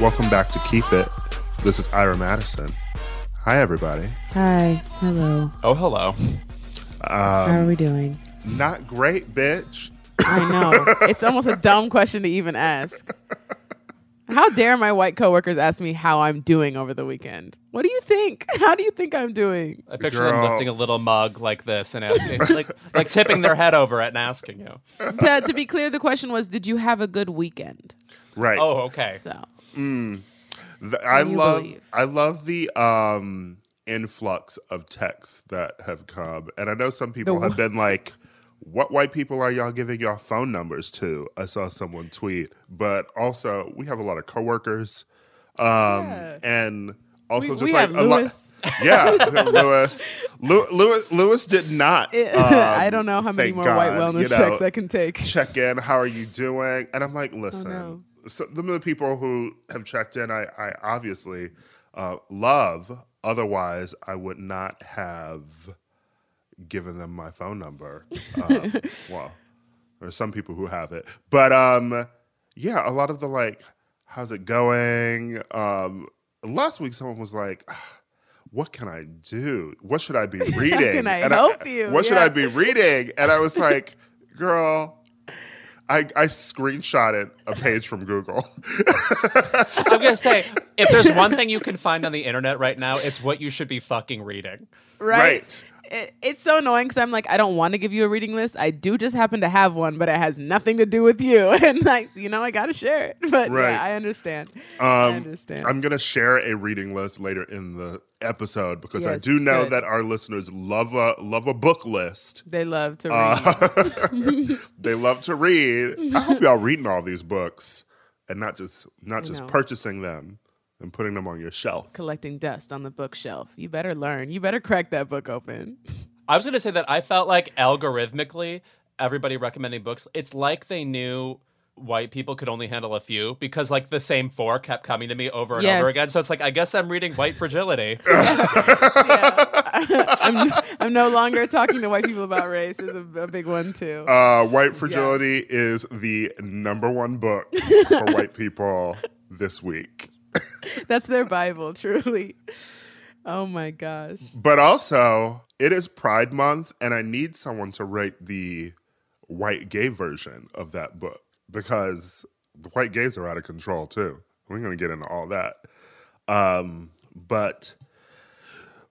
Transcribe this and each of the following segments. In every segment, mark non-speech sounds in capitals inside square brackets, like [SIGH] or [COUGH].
Welcome back to Keep It. This is Ira Madison. Hi, everybody. Hi. Hello. Oh, hello. Um, how are we doing? Not great, bitch. I know. [LAUGHS] it's almost a dumb question to even ask. How dare my white coworkers ask me how I'm doing over the weekend? What do you think? [LAUGHS] How do you think I'm doing? I picture them lifting a little mug like this and asking, [LAUGHS] like, like tipping their head over it and asking you. to, to be clear, the question was, did you have a good weekend? Right. Oh, okay. So Th- I love believe? I love the um influx of texts that have come. And I know some people The have been like what white people are y'all giving y'all phone numbers to? I saw someone tweet. But also, we have a lot of coworkers. Um Yeah. and also we, just we like a lot. [LAUGHS] Yeah, Louis. Lew- Louis. Louis did not. um, I don't know how many more white wellness you know, checks I can take. check in. How are you doing? And I'm like, listen, Oh, no. So, some of the people who have checked in, I, I obviously uh, love. Otherwise, I would not have given them my phone number. Um, [LAUGHS] well, there's some people who have it, but um, yeah, a lot of the like, how's it going? Um, last week, someone was like. "Ah, What can I do? What should I be [LAUGHS] reading? can I And help you? What should I be reading? And I was like, [LAUGHS] girl, I, I screenshotted a page from Google. [LAUGHS] I'm going to say, if there's one thing you can find on the internet right now, it's what you should be fucking reading. Right. Right. It, it's so annoying because I'm like, I don't want to give you a reading list. I do just happen to have one, but it has nothing to do with you. [LAUGHS] And like, you know, I got to share it. [LAUGHS] But Right. yeah, I understand. I Um, understand. I'm going to share a reading list later in the episode because I do know good. that our listeners love a love a book list. they love to read. Uh, [LAUGHS] they love to read. I hope y'all reading all these books and not just not just know. purchasing them and putting them on your shelf. collecting dust on the bookshelf. You better learn. You better crack that book open. I was going to say that I felt like algorithmically, everybody recommending books, it's like they knew white people could only handle a few because like the same four kept coming to me over and over again. So it's like, I guess I'm reading White Fragility. [LAUGHS] [LAUGHS] [LAUGHS] I'm, I'm no longer talking to white people about race is a, a big one too. Uh, White Fragility is the number one book for white people this week. That's their Bible, truly. Oh my gosh. But also, it is Pride Month, and I need someone to write the white gay version of that book because the white gays are out of control too. We're going to get into all that. Um, but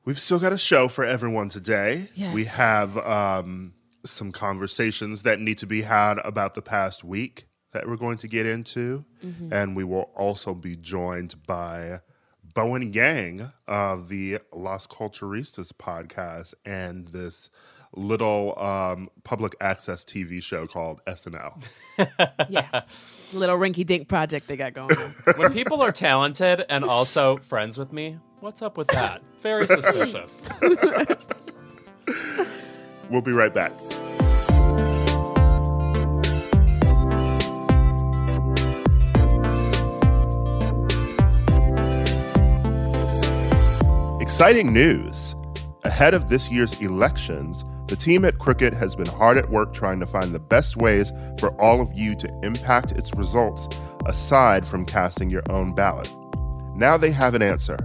we've still got a show for everyone today. Yes. We have um, some conversations that need to be had about the past week that we're going to get into. And we will also be joined by Bowen Yang of the Las Culturistas podcast and this little um, public access TV show called SNL. [LAUGHS] Yeah. Little rinky dink project they got going on. [LAUGHS] when people are talented and also friends with me, what's up with that? Very [LAUGHS] suspicious. We'll be right back. Exciting news! Ahead of this year's elections, the team at Crooked has been hard at work trying to find the best ways for all of you to impact its results aside from casting your own ballot. Now they have an answer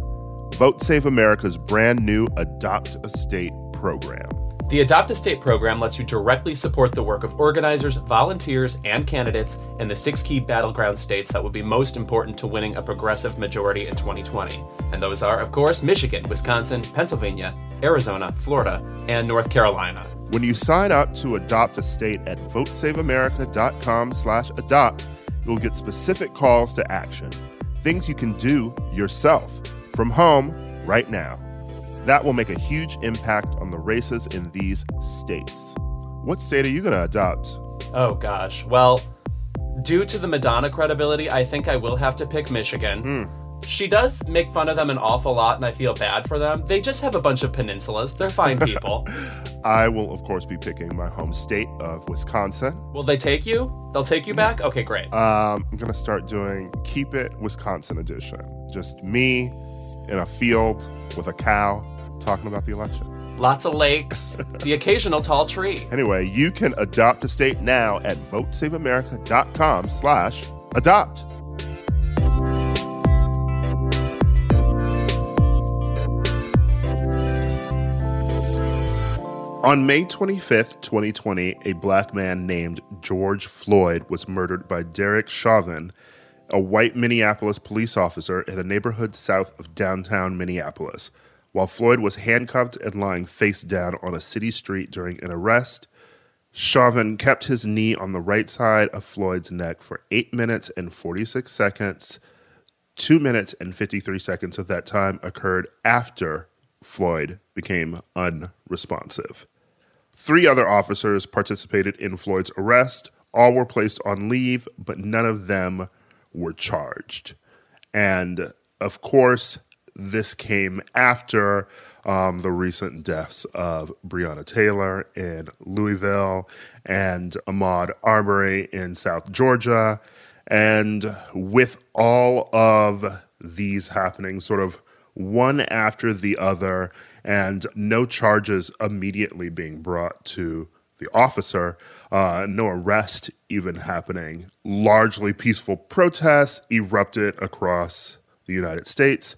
Vote Save America's brand new Adopt a State program. The Adopt a State program lets you directly support the work of organizers, volunteers, and candidates in the six key battleground states that will be most important to winning a progressive majority in 2020. And those are, of course, Michigan, Wisconsin, Pennsylvania, Arizona, Florida, and North Carolina. When you sign up to adopt a state at votesaveamerica.com slash adopt, you'll get specific calls to action. Things you can do yourself from home right now. That will make a huge impact on the races in these states. What state are you going to adopt? Oh gosh. Well, due to the Madonna credibility, I think I will have to pick Michigan. She does make fun of them an awful lot, and I feel bad for them. They just have a bunch of peninsulas. They're fine [LAUGHS] people. I will, of course, be picking my home state of Wisconsin. will they take you? They'll take you back? Okay, great. Um, I'm going to start doing Keep It Wisconsin edition. Just me in a field with a cow talking about the election. Lots of lakes, the [LAUGHS] occasional tall tree. Anyway, you can adopt a state now at votesaveamerica.com slash adopt. On May 25th, 2020, a black man named George Floyd was murdered by Derek Chauvin, a white Minneapolis police officer in a neighborhood south of downtown Minneapolis. While Floyd was handcuffed and lying face down on a city street during an arrest, Chauvin kept his knee on the right side of Floyd's neck for 8 minutes and 46 seconds. 2 minutes and 53 seconds of that time occurred after Floyd became unresponsive. Three other officers participated in Floyd's arrest. All were placed on leave, but none of them were charged. And of course, this came after um, the recent deaths of Breonna Taylor in Louisville and Ahmaud Arbery in South Georgia. And with all of these happening, sort of one after the other, and no charges immediately being brought to the officer, uh, no arrest even happening. Largely peaceful protests erupted across the United States,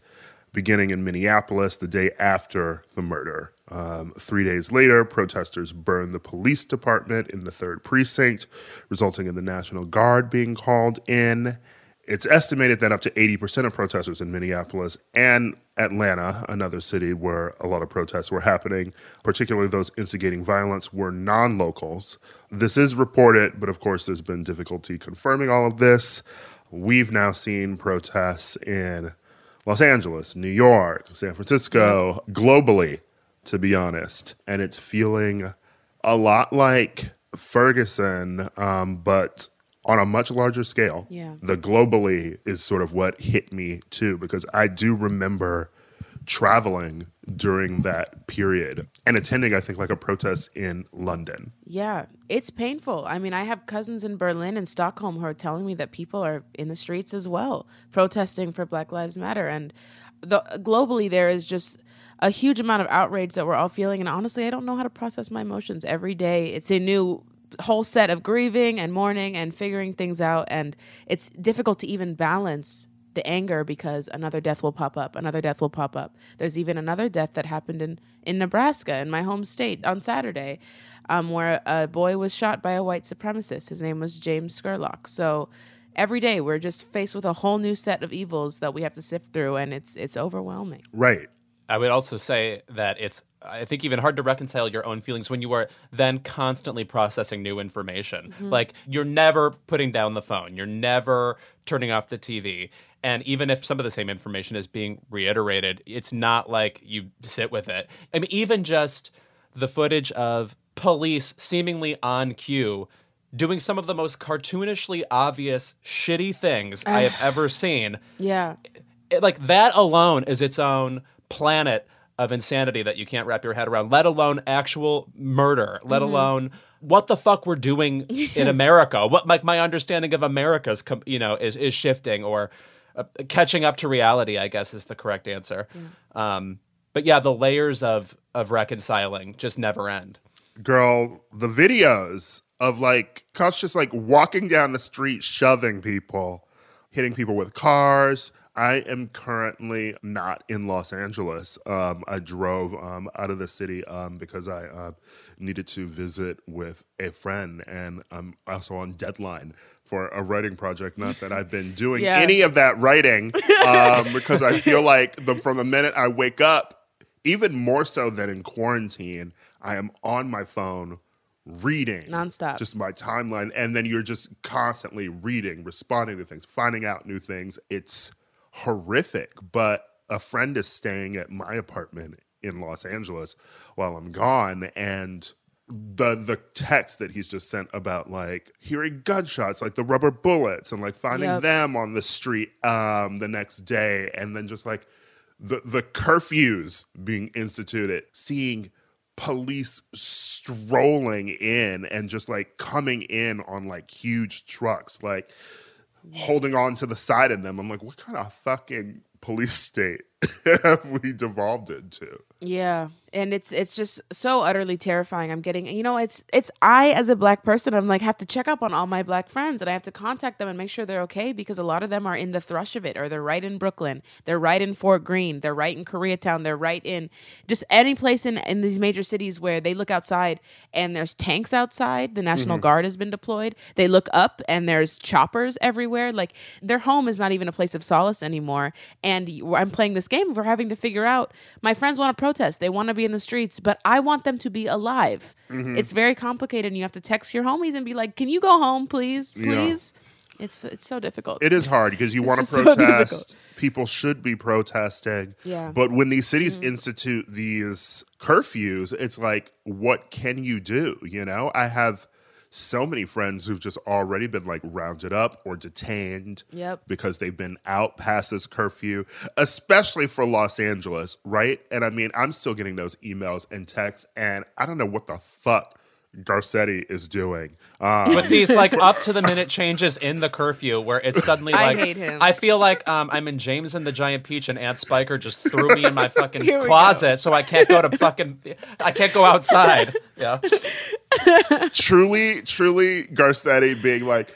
beginning in Minneapolis the day after the murder. Um, three days later, protesters burned the police department in the third precinct, resulting in the National Guard being called in. It's estimated that up to 80% of protesters in Minneapolis and Atlanta, another city where a lot of protests were happening, particularly those instigating violence, were non locals. This is reported, but of course, there's been difficulty confirming all of this. We've now seen protests in Los Angeles, New York, San Francisco, globally, to be honest. And it's feeling a lot like Ferguson, um, but on a much larger scale. Yeah. The globally is sort of what hit me too, because I do remember traveling during that period and attending, I think, like a protest in London. Yeah, it's painful. I mean, I have cousins in Berlin and Stockholm who are telling me that people are in the streets as well, protesting for Black Lives Matter. And the, globally, there is just a huge amount of outrage that we're all feeling. And honestly, I don't know how to process my emotions. Every day, it's a new whole set of grieving and mourning and figuring things out. And it's difficult to even balance the anger because another death will pop up another death will pop up there's even another death that happened in in nebraska in my home state on saturday um, where a boy was shot by a white supremacist his name was james scurlock so every day we're just faced with a whole new set of evils that we have to sift through and it's it's overwhelming Right. I would also say that it's, I think, even hard to reconcile your own feelings when you are then constantly processing new information. Like, you're never putting down the phone, you're never turning off the TV. And even if some of the same information is being reiterated, it's not like you sit with it. I mean, even just the footage of police seemingly on cue doing some of the most cartoonishly obvious, shitty things I have [SIGHS] ever seen. Yeah. It, like that alone is its own planet of insanity that you can't wrap your head around let alone actual murder let mm-hmm. alone what the fuck we're doing in [LAUGHS] america. What like my understanding of america's com- you know is is shifting or uh, catching up to reality i guess is the correct answer um but yeah the layers of of reconciling just never end girl, the videos of like cops just like walking down the street, shoving people, hitting people with cars. I am currently not in Los Angeles. Um, I drove um, out of the city um, because I uh, needed to visit with a friend, and I'm also on deadline for a writing project. Not that I've been [LAUGHS] doing Yeah. any of that writing um, because I feel [LAUGHS] like the, from the minute I wake up, even more so than in quarantine, I am on my phone reading Nonstop. just my timeline and then you're just constantly reading responding to things finding out new things it's horrific but a friend is staying at my apartment in Los Angeles while I'm gone. And the the text that he's just sent about like hearing gunshots, like the rubber bullets, and like finding Yep. them on the street um, the next day, and then just like the the curfews being instituted, seeing police strolling in and just like coming in on like huge trucks, like holding on to the side of them. I'm like, what kind of fucking police state [LAUGHS] have we devolved into? Yeah, and it's it's just so utterly terrifying. I'm getting, you know, it's it's I as a black person, I'm like have to check up on all my black friends, and I have to contact them and make sure they're okay because a lot of them are in the thrush of it, or they're right in Brooklyn, they're right in Fort Greene, they're right in Koreatown, they're right in just any place in in these major cities where they look outside and there's tanks outside, the National mm-hmm. Guard has been deployed. They look up and there's choppers everywhere. Like their home is not even a place of solace anymore. And I'm playing this game. We're having to figure out. My friends want to protest. They want to be in the streets, but I want them to be alive. Mm-hmm. It's very complicated, and you have to text your homies and be like, "Can you go home, please, Yeah. please?" It's it's so difficult. It is hard because you want to just so [LAUGHS] protest. People should be protesting. Yeah. But when these cities mm-hmm. institute these curfews, it's like, what can you do? You know, I have so many friends who've just already been like rounded up or detained Yep. because they've been out past this curfew, especially for Los Angeles, right? And I mean, I'm still getting those emails and texts, and I don't know what the fuck Garcetti is doing. Um, with these like up to the minute changes in the curfew where it's suddenly I like hate him. I feel like um, I'm in James and the Giant Peach and Aunt Spiker just threw me in my [LAUGHS] fucking Here we closet so I can't go to fucking I can't go outside. Yeah. truly, truly Garcetti being like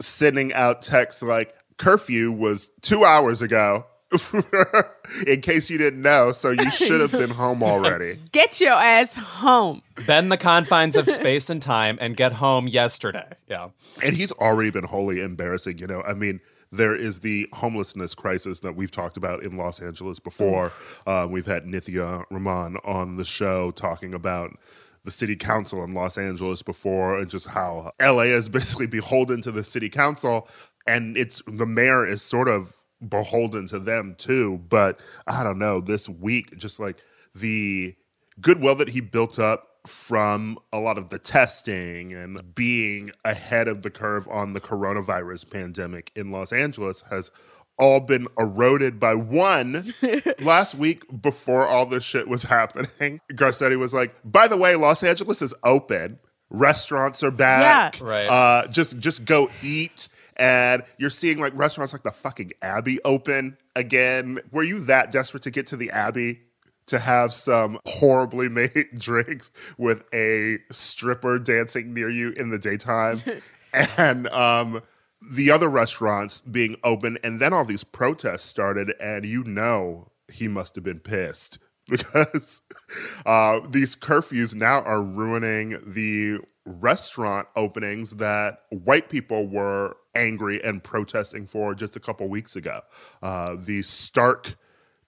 sending out texts like curfew was two hours ago. [LAUGHS] In case you didn't know, so you [LAUGHS] should have been home already. [LAUGHS] Get your ass home. Bend the confines of space and time and get home yesterday. Yeah. And he's already been wholly embarrassing. You know, I mean, there is the homelessness crisis that we've talked about in Los Angeles before. Uh, we've had Nithya Raman on the show talking about the city council in Los Angeles before and just how LA is basically beholden to the city council. And it's the mayor is sort of beholden to them too. But I don't know, this week, just like the goodwill that he built up from a lot of the testing and being ahead of the curve on the coronavirus pandemic in Los Angeles has all been eroded by one [LAUGHS] last week before all this shit was happening. [LAUGHS] Garcetti was like, by the way, Los Angeles is open. Restaurants are back. Yeah. Right. Uh, just just go eat. And you're seeing like restaurants like the fucking Abbey open again. Were you that desperate to get to the Abbey to have some horribly [LAUGHS] made drinks with a stripper dancing near you in the daytime? [LAUGHS] and um, the other restaurants being open, and then all these protests started, and you know he must have been pissed [LAUGHS] because uh, these curfews now are ruining the restaurant openings that white people were angry and protesting for just a couple weeks ago. Uh, the stark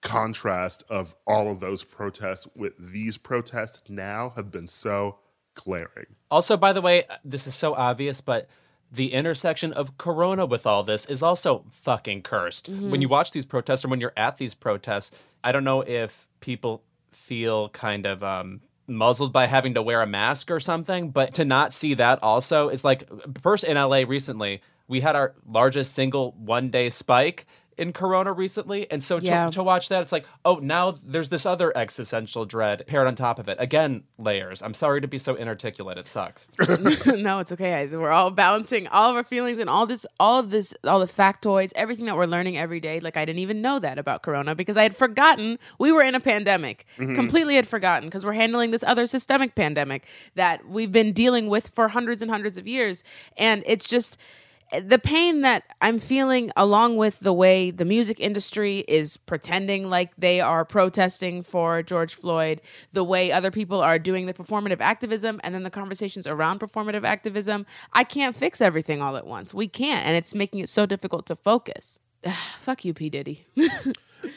contrast of all of those protests with these protests now have been so glaring. Also, by the way, this is so obvious, but the intersection of Corona with all this is also fucking cursed. When you watch these protests or when you're at these protests, I don't know if people feel kind of um, muzzled by having to wear a mask or something, but to not see that also is like, first in LA recently, we had our largest single one day spike in Corona recently. And so to, Yeah. to watch that, it's like, oh, now there's this other existential dread paired on top of it. Again, layers. I'm sorry to be so inarticulate. It sucks. [LAUGHS] no, it's okay. We're all balancing all of our feelings and all this, all of this, all the factoids, everything that we're learning every day. Like I didn't even know that about Corona because I had forgotten we were in a pandemic. Mm-hmm. Completely had forgotten because we're handling this other systemic pandemic that we've been dealing with for hundreds and hundreds of years, and it's just the pain that I'm feeling, along with the way the music industry is pretending like they are protesting for George Floyd, the way other people are doing the performative activism, and then the conversations around performative activism, I can't fix everything all at once. We can't, and it's making it so difficult to focus. [SIGHS] Fuck you, P Diddy. [LAUGHS]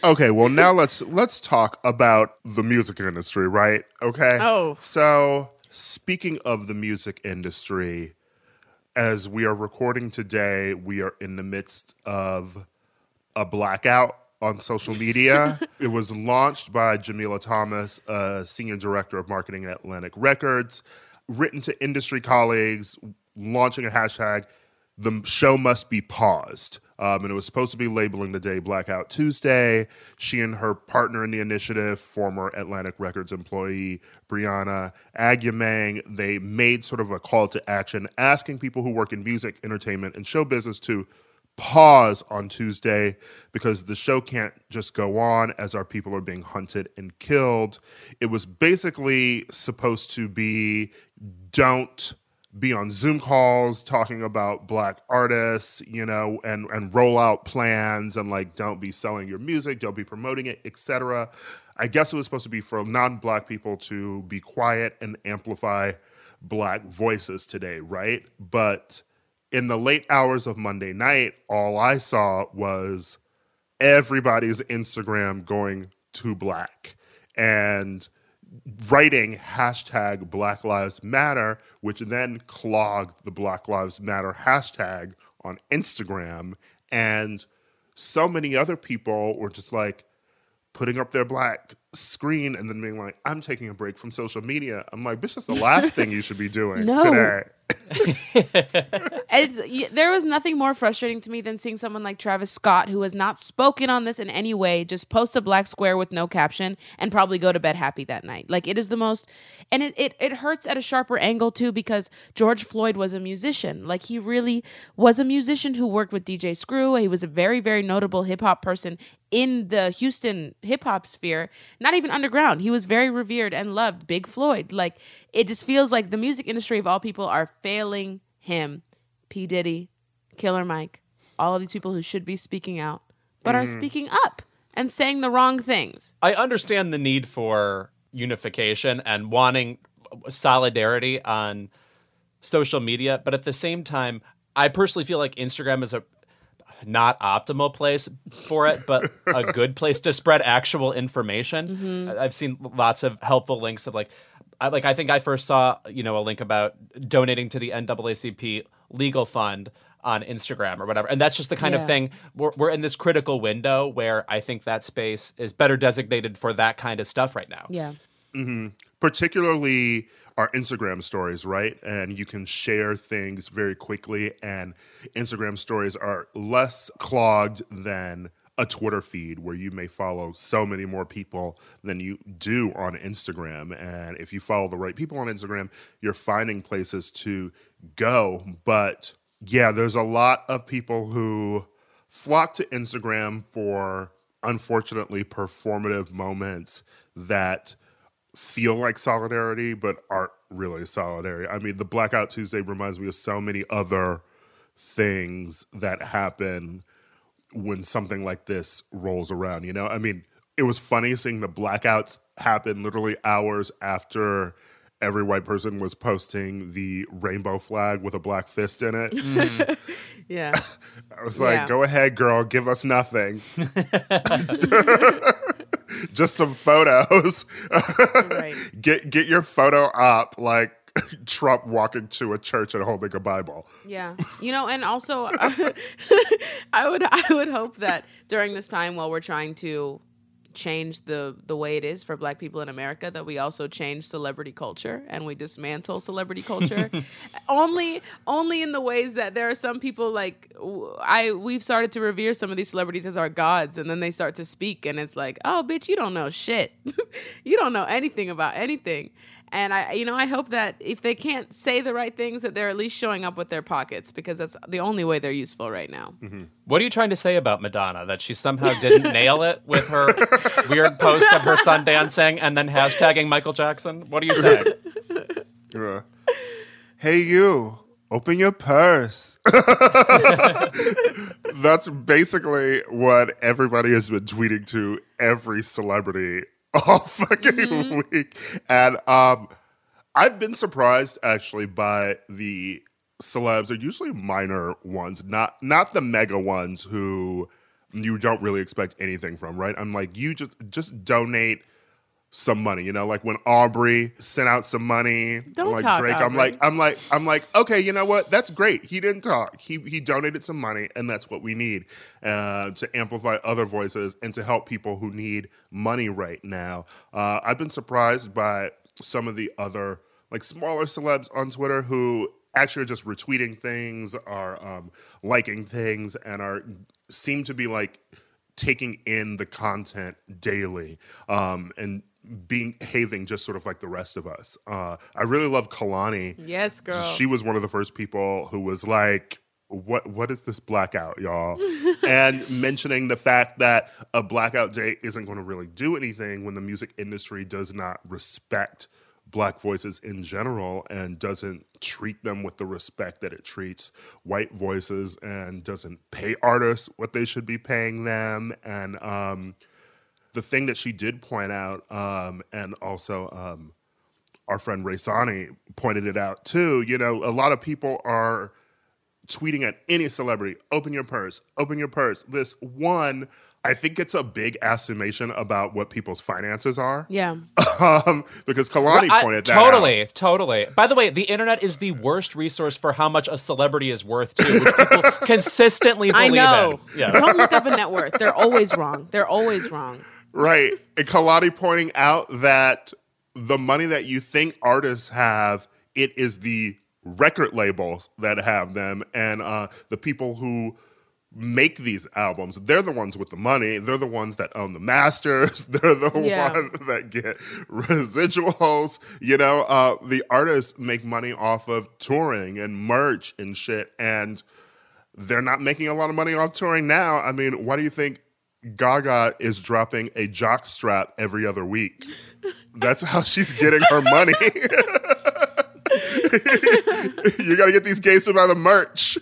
Okay, well now let's let's talk about the music industry, right? Okay. Oh. So, speaking of the music industry, as we are recording today, we are in the midst of a blackout on social media. [LAUGHS] it was launched by Jamila Thomas, uh, senior director of marketing at Atlantic Records, written to industry colleagues, launching a hashtag. The show must be paused. Um, and it was supposed to be labeling the day Blackout Tuesday. She and her partner in the initiative, former Atlantic Records employee Brianna Agyemang, they made sort of a call to action asking people who work in music, entertainment, and show business to pause on Tuesday because the show can't just go on as our people are being hunted and killed. It was basically supposed to be don't be on Zoom calls talking about black artists, you know, and and roll out plans and like don't be selling your music, don't be promoting it, etc. I guess it was supposed to be for non-black people to be quiet and amplify black voices today, right? But in the late hours of Monday night, all I saw was everybody's Instagram going to black and writing hashtag Black Lives Matter, which then clogged the Black Lives Matter hashtag on Instagram. And so many other people were just like putting up their black screen and then being like, I'm taking a break from social media. I'm like, bitch, that's the last thing you should be doing [LAUGHS] No. today. [LAUGHS] It's, there was nothing more frustrating to me than seeing someone like Travis Scott, who has not spoken on this in any way, just post a black square with no caption and probably go to bed happy that night. Like it is the most, and it, it, it hurts at a sharper angle too because George Floyd was a musician. Like he really was a musician who worked with DJ Screw. He was a very, very notable hip hop person in the Houston hip hop sphere, not even underground. He was very revered and loved. Big Floyd. Like it just feels like the music industry of all people are failing him. P. Diddy, Killer Mike, all of these people who should be speaking out, but are mm-hmm. speaking up and saying the wrong things. I understand the need for unification and wanting solidarity on social media, but at the same time, I personally feel like Instagram is a not optimal place for it, but a [LAUGHS] good place to spread actual information. I- I've seen lots of helpful links of like, I, like I think I first saw you know a link about donating to the NAACP legal fund on Instagram or whatever, and that's just the kind Yeah. of thing we're, we're in this critical window where I think that space is better designated for that kind of stuff right now. Yeah. mm-hmm. particularly our Instagram stories, right? And you can share things very quickly, and Instagram stories are less clogged than a Twitter feed where you may follow so many more people than you do on Instagram. And if you follow the right people on Instagram, you're finding places to go. But yeah, there's a lot of people who flock to Instagram for unfortunately performative moments that feel like solidarity but aren't really solidarity. I mean, the Blackout Tuesday reminds me of so many other things that happen when something like this rolls around, you know? I mean, it was funny seeing the blackouts happen literally hours after every white person was posting the rainbow flag with a black fist in it. Mm. [LAUGHS] Yeah. [LAUGHS] I was like, Yeah. go ahead, girl, give us nothing. [LAUGHS] Just some photos. Right. Get get your photo up like Trump walking to a church and holding a Bible. Yeah, you know, and also, I would I would hope that during this time, while we're trying to change the the way it is for Black people in America, that we also change celebrity culture and we dismantle celebrity culture. [LAUGHS] only only in the ways that there are some people like I we've started to revere some of these celebrities as our gods, and then they start to speak, and it's like, oh, bitch, you don't know shit. [LAUGHS] you don't know anything about anything. And I, you know, I hope that if they can't say the right things, that they're at least showing up with their pockets because that's the only way they're useful right now. Mm-hmm. What are you trying to say about Madonna? That she somehow [LAUGHS] didn't nail it with her weird post of her son dancing and then hashtagging Michael Jackson? What are you saying? [LAUGHS] Yeah. Hey, you, open your purse. [LAUGHS] That's basically what everybody has been tweeting to every celebrity [LAUGHS] all fucking week. And um, I've been surprised actually by the celebs are usually minor ones, not not the mega ones who you don't really expect anything from, right? I'm like, you just just donate some money. You know, like when Aubrey sent out some money, Don't like talk, Drake. I'm like, I'm like, I'm like, okay, you know what? That's great. He didn't talk. He he donated some money, and that's what we need uh, to amplify other voices and to help people who need money right now. Uh, I've been surprised by some of the other like smaller celebs on Twitter who actually are just retweeting things, are um, liking things, and are seem to be like taking in the content daily um, and being behaving just sort of like the rest of us. Uh, I really love Kehlani. Yes, girl. She was one of the first people who was like, "What? What is this blackout, y'all?" [LAUGHS] and mentioning the fact that a blackout day isn't going to really do anything when the music industry does not respect black voices in general and doesn't treat them with the respect that it treats white voices and doesn't pay artists what they should be paying them and um, the thing that she did point out um, and also um, our friend Raysani pointed it out too. You know, a lot of people are tweeting at any celebrity, open your purse, open your purse. This one, I think it's a big estimation about what people's finances are. yeah. [LAUGHS] um, because Kehlani I- pointed that totally, out. totally. By the way, the internet is the worst resource for how much a celebrity is worth too, which people [LAUGHS] consistently I know. in. Yes. Don't look up a net worth. They're always wrong. They're always wrong. Right. And Kehlani pointing out that the money that you think artists have, it is the record labels that have them and uh, the people who make these albums. They're the ones with the money. They're the ones that own the masters. [LAUGHS] They're the Yeah. ones that get residuals. You know, uh, the artists make money off of touring and merch and shit. And they're not making a lot of money off touring now. I mean, why do you think Gaga is dropping a jock strap every other week? That's how she's getting her money. [LAUGHS] you got to get these gays to buy the merch.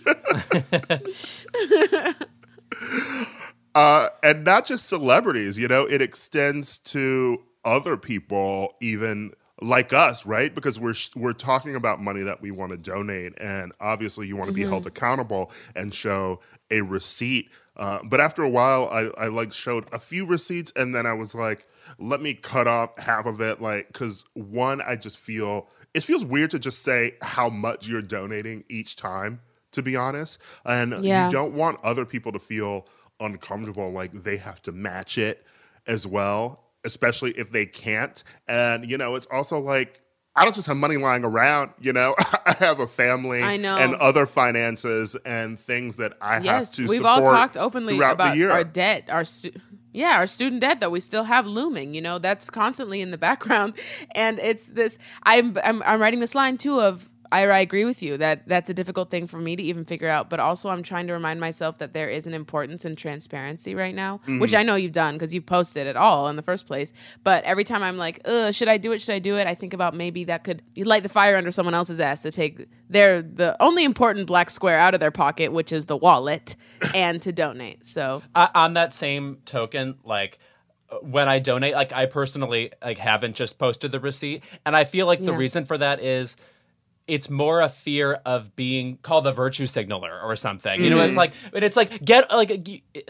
[LAUGHS] uh, and not just celebrities, you know, it extends to other people, even like us, right? Because we're we're talking about money that we want to donate, and obviously you want to be held accountable and show a receipt. Uh, but after a while, I, I like showed a few receipts, and then I was like, let me cut off half of it, like because one, I just feel it feels weird to just say how much you're donating each time. To be honest, and Yeah. you don't want other people to feel uncomfortable like they have to match it as well, especially if they can't. And you know, it's also like I don't just have money lying around, you know. [LAUGHS] I have a family I know. and other finances and things that I have Yes, to we've all talked openly about our debt, our stu- yeah, our student debt that we still have looming. You know, that's constantly in the background, [LAUGHS] and it's this. I'm I'm, I'm writing this line too of. Ira, I agree with you that that's a difficult thing for me to even figure out. But also, I'm trying to remind myself that there is an importance in transparency right now, Mm-hmm. which I know you've done because you've posted it all in the first place. But every time I'm like, Ugh, should I do it? Should I do it? I think about maybe that could you light the fire under someone else's ass to take their the only important black square out of their pocket, which is the wallet, [COUGHS] and to donate. So I, on that same token, like uh, when I donate, like I personally like haven't just posted the receipt, and I feel like the reason for that is it's more a fear of being called a virtue signaler or something. You know, Mm-hmm. it's like, but it's like get like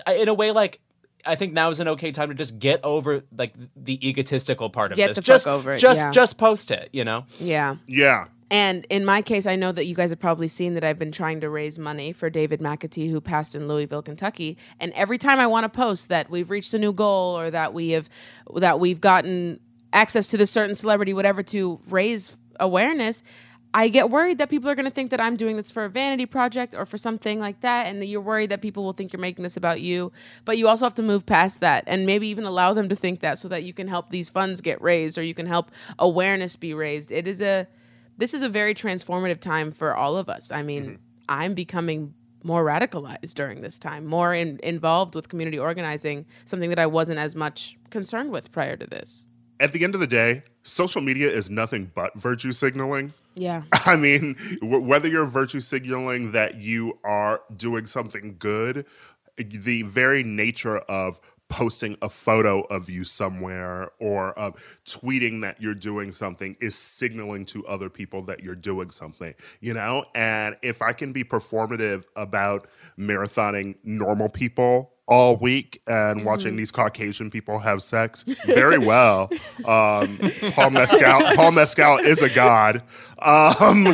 in a way like. I think now is an okay time to just get over like the egotistical part of Get this. the fuck over it, Just yeah. just post it, you know. yeah. yeah. And in my case, I know that you guys have probably seen that I've been trying to raise money for David McAtee, who passed in Louisville, Kentucky. And every time I want to post that we've reached a new goal or that we have that we've gotten access to this certain celebrity, whatever, to raise awareness, I get worried that people are going to think that I'm doing this for a vanity project or for something like that, and that you're worried that people will think you're making this about you. But you also have to move past that and maybe even allow them to think that so that you can help these funds get raised or you can help awareness be raised. It is a this is a very transformative time for all of us. I mean, mm-hmm. I'm becoming more radicalized during this time, more in, involved with community organizing, something that I wasn't as much concerned with prior to this. At the end of the day, social media is nothing but virtue signaling. Yeah. [LAUGHS] I mean, w- whether you're virtue signaling that you are doing something good, eh, the very nature of posting a photo of you somewhere or of tweeting that you're doing something is signaling to other people that you're doing something, you know? And if I can be performative about marathoning normal people all week and watching these Caucasian people have sex [LAUGHS] very well. Um, Paul Mescal, Paul Mescal is a god. Um,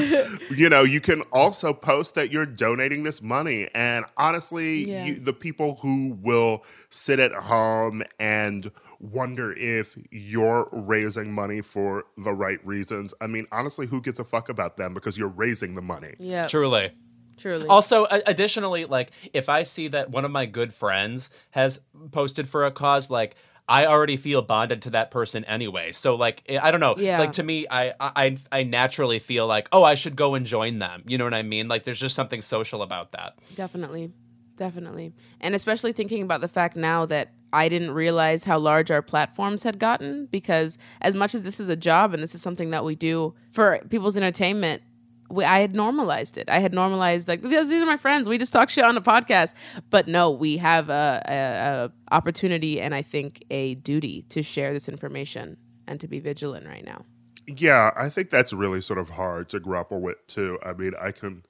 you know, you can also post that you're donating this money, and honestly, Yeah. you, the people who will sit at home and wonder if you're raising money for the right reasons. I mean, honestly, who gives a fuck about them because you're raising the money. Yeah, Truly. Truly. Also, additionally, like if I see that one of my good friends has posted for a cause, like I already feel bonded to that person anyway. So like I I don't know, Yeah. like to me, I I I naturally feel like oh I should go and join them. You know what I mean? Like there's just something social about that. Definitely. Definitely. And especially thinking about the fact now that I didn't realize how large our platforms had gotten because as much as this is a job and this is something that we do for people's entertainment, we, I had normalized it. I had normalized like these, are my friends. We just talk shit on a podcast. But no, we have a, a, a opportunity and I think a duty to share this information and to be vigilant right now. Yeah, I think that's really sort of hard to grapple with too. I mean, I can,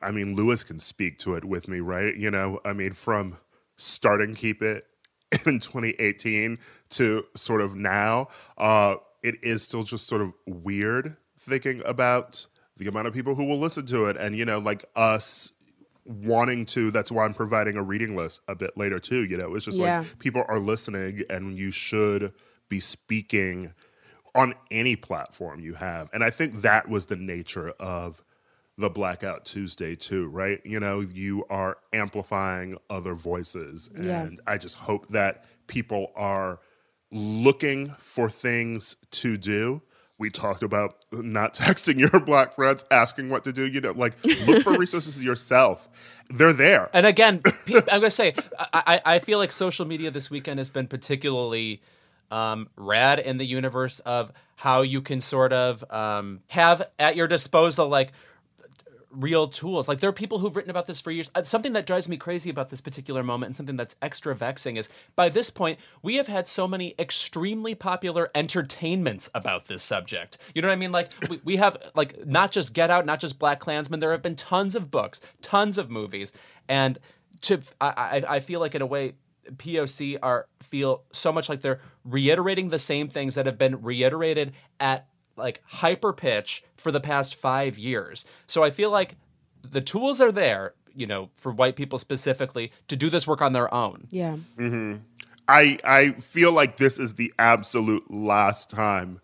I mean, Louis can speak to it with me, right? You know, I mean, from starting Keep It [LAUGHS] in 2018 to sort of now, uh, it is still just sort of weird thinking about the amount of people who will listen to it and, you know, like us wanting to that's why i'm providing a reading list a bit later too you know it's just Yeah. like people are listening and you should be speaking on any platform you have. And I think that was the nature of the Blackout Tuesday, too, right? You know, you are amplifying other voices. Yeah. And I just hope that people are looking for things to do. We talked about not [LAUGHS] texting your black friends, asking what to do. You know, like look for [LAUGHS] resources yourself. They're there. And again, [LAUGHS] I'm gonna say I, I I feel like social media this weekend has been particularly um, rad in the universe of how you can sort of um, have at your disposal like real tools. Like there are people who've written about this for years. Uh, Something that drives me crazy about this particular moment and something that's extra vexing is by this point we have had so many extremely popular entertainments about this subject. You know what I mean? Like we, we have like not just Get Out, not just BlacKkKlansman. There have been tons of books, tons of movies, and to I I, I feel like in a way. POC are feel so much like they're reiterating the same things that have been reiterated at like hyper pitch for the past five years. So I feel like the tools are there, you know, for white people specifically to do this work on their own. Yeah. I I feel like this is the absolute last time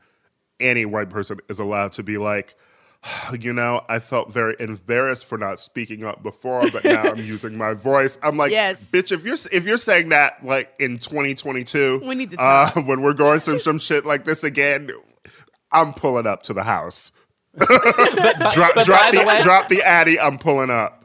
any white person is allowed to be like, [SIGHS] you know, I felt very embarrassed for not speaking up before, but now I'm [LAUGHS] using my voice. I'm like, Yes. bitch, if you're if you're saying that like in 2022, We need to uh, [LAUGHS] when we're going through some shit like this again, I'm pulling up to the house. [LAUGHS] drop but drop by the the, way- drop the addy. I'm pulling up.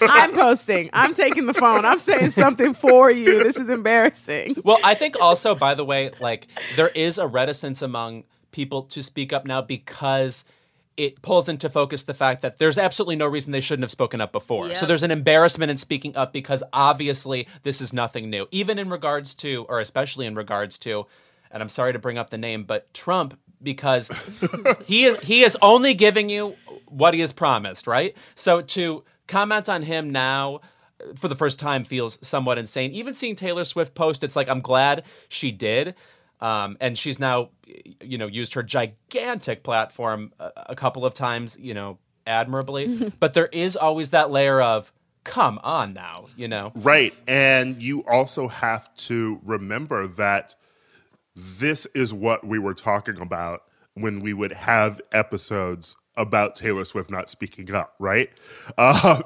I'm posting. I'm taking the phone. I'm saying something for you. This is embarrassing. Well, I think also, by the way, like there is a reticence among people to speak up now because it pulls into focus the fact that there's absolutely no reason they shouldn't have spoken up before. So there's an embarrassment in speaking up because obviously this is nothing new, even in regards to, or especially in regards to, and I'm sorry to bring up the name, but Trump because he is he is only giving you what he has promised, right? So to comment on him now uh, for the first time feels somewhat insane. Even seeing Taylor Swift post, it's like I'm glad she did. Um, and she's now, you know, used her gigantic platform a, a couple of times, you know, admirably. [LAUGHS] but there is always that layer of, come on now, you know. Right. And you also have to remember that this is what we were talking about when we would have episodes about Taylor Swift not speaking up, right? [LAUGHS] Uh,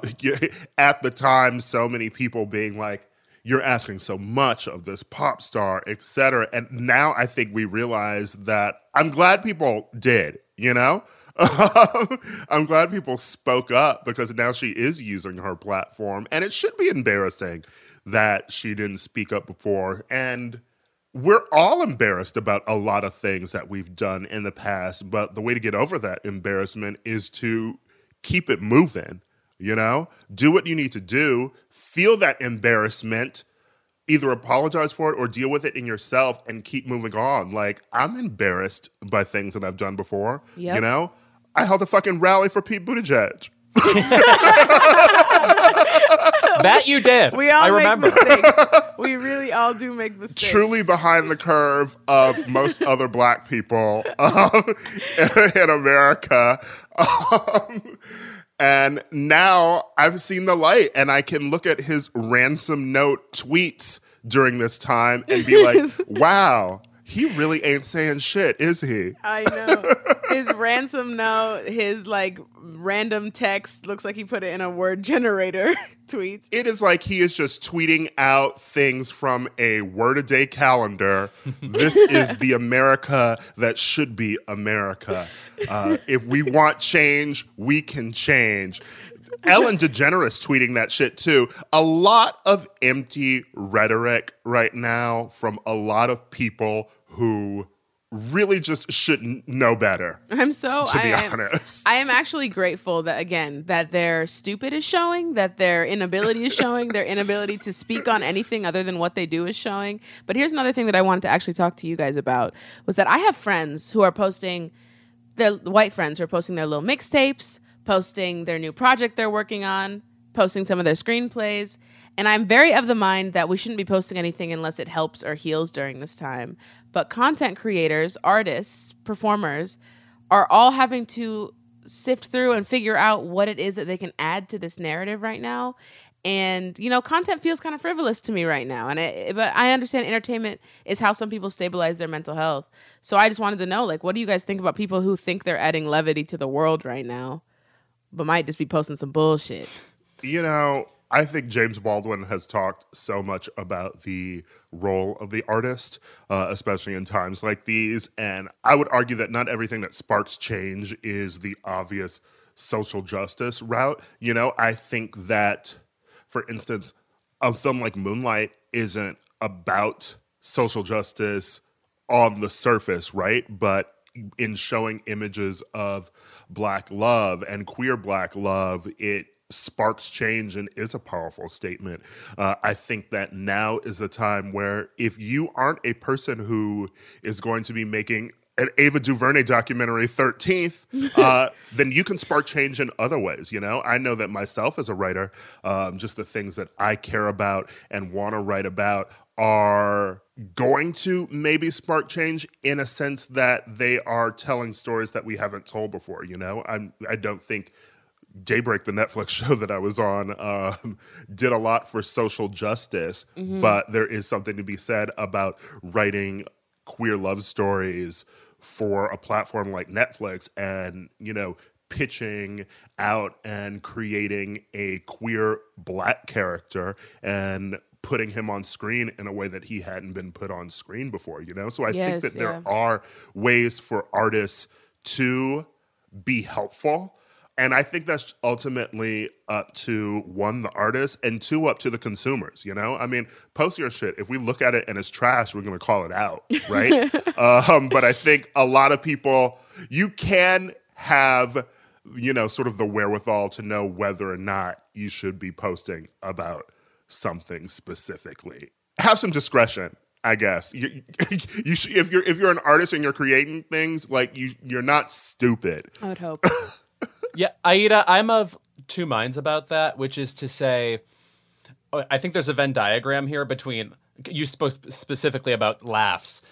at the time, so many people being like, you're asking so much of this pop star, et cetera. And now I think we realize that I'm glad people did, you know? [LAUGHS] I'm glad people spoke up because now she is using her platform. And it should be embarrassing that she didn't speak up before. And we're all embarrassed about a lot of things that we've done in the past. But the way to get over that embarrassment is to keep it moving, you know? Do what you need to do, feel that embarrassment either apologize for it or deal with it in yourself and keep moving on. Like I'm embarrassed by things that I've done before. Yep. You know, I held a fucking rally for Pete Buttigieg. [LAUGHS] that you did. We all I make remember. mistakes. [LAUGHS] we really all do make mistakes. truly behind the curve of most other black people um, [LAUGHS] in America. Um, and now I've seen the light and I can look at his ransom note tweets during this time and be like, [LAUGHS] wow, he really ain't saying shit, is he? I know. His ransom note, his like random text looks like he put it in a word generator [LAUGHS] tweets. It is like he is just tweeting out things from a word a day calendar. [LAUGHS] This is the America that should be America. Uh, if we want change, we can change. Ellen DeGeneres tweeting that shit too. A lot of empty rhetoric right now from a lot of people who really just shouldn't know better. I'm so To be I, am- honest. I am actually grateful that again that their stupid is showing, that their inability is showing, their inability to speak on anything other than what they do is showing. But here's another thing that I wanted to actually talk to you guys about was that I have friends who are posting their white friends who are posting their little mixtapes, posting their new project they're working on, posting some of their screenplays. And I'm very of the mind that we shouldn't be posting anything unless it helps or heals during this time. But content creators, artists, performers are all having to sift through and figure out what it is that they can add to this narrative right now. And you know, content feels kind of frivolous to me right now. And but I understand entertainment is how some people stabilize their mental health. So I just wanted to know, like, what do you guys think about people who think they're adding levity to the world right now, but might just be posting some bullshit? You know, I think James Baldwin has talked so much about the role of the artist, uh, especially in times like these. And I would argue that not everything that sparks change is the obvious social justice route. You know, I think that, for instance, a film like Moonlight isn't about social justice on the surface, right? But in showing images of black love and queer black love, it sparks change and is a powerful statement. Uh, I think that now is the time where if you aren't a person who is going to be making an Ava DuVernay documentary 13th, uh, [LAUGHS] then you can spark change in other ways. You know, I know that myself as a writer, um, just the things that I care about and want to write about are going to maybe spark change in a sense that they are telling stories that we haven't told before. You know, I'm I don't think Daybreak, the Netflix [LAUGHS] show that I was on, um, did a lot for social justice, but there is something to be said about writing queer love stories for a platform like Netflix and, you know, pitching out and creating a queer black character and putting him on screen in a way that he hadn't been put on screen before, you know? So I think Yes, that there are ways for artists to be helpful. And I think that's ultimately up to one, the artist, and two, up to the consumers. You know, I mean, post your shit. If we look at it and it's trash, we're going to call it out, right? [LAUGHS] um, but I think a lot of people, you can have, you know, sort of the wherewithal to know whether or not you should be posting about something specifically. Have some discretion. I guess you, [LAUGHS] you should, if you're if you're an artist and you're creating things like you you're not stupid. I would hope. [LAUGHS] Yeah, Aida, I'm of two minds about that, which is to say, uh, I think there's a Venn diagram here between you spoke specifically about laughs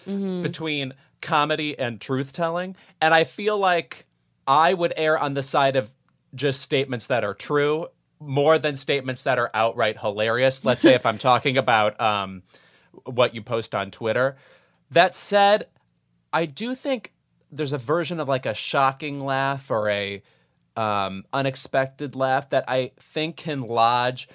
between comedy and truth telling, and I feel like I would err on the side of just statements that are true more than statements that are outright hilarious. Let's say if I'm [LAUGHS] talking about um, what you post on Twitter. That said, I do think there's a version of like a shocking laugh or a um, unexpected laugh that I think can lodge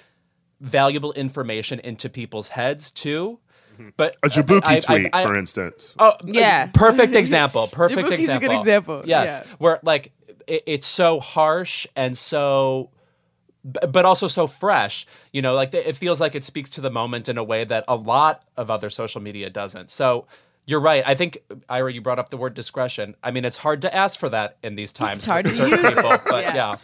valuable information into people's heads too. Mm-hmm. But A uh, Jaboukie I- I- tweet, I- for instance. Oh, uh, Yeah. perfect [LAUGHS] example. Perfect Jaboukie's a example. good example, Yes, yeah. where like it, it's so harsh and so, but also so fresh. You know, like it feels like it speaks to the moment in a way that a lot of other social media doesn't. So. You're right. I think Ira, you brought up the word discretion. I mean, it's hard to ask for that in these times. It's hard to certain use it. people, but Yeah. yeah.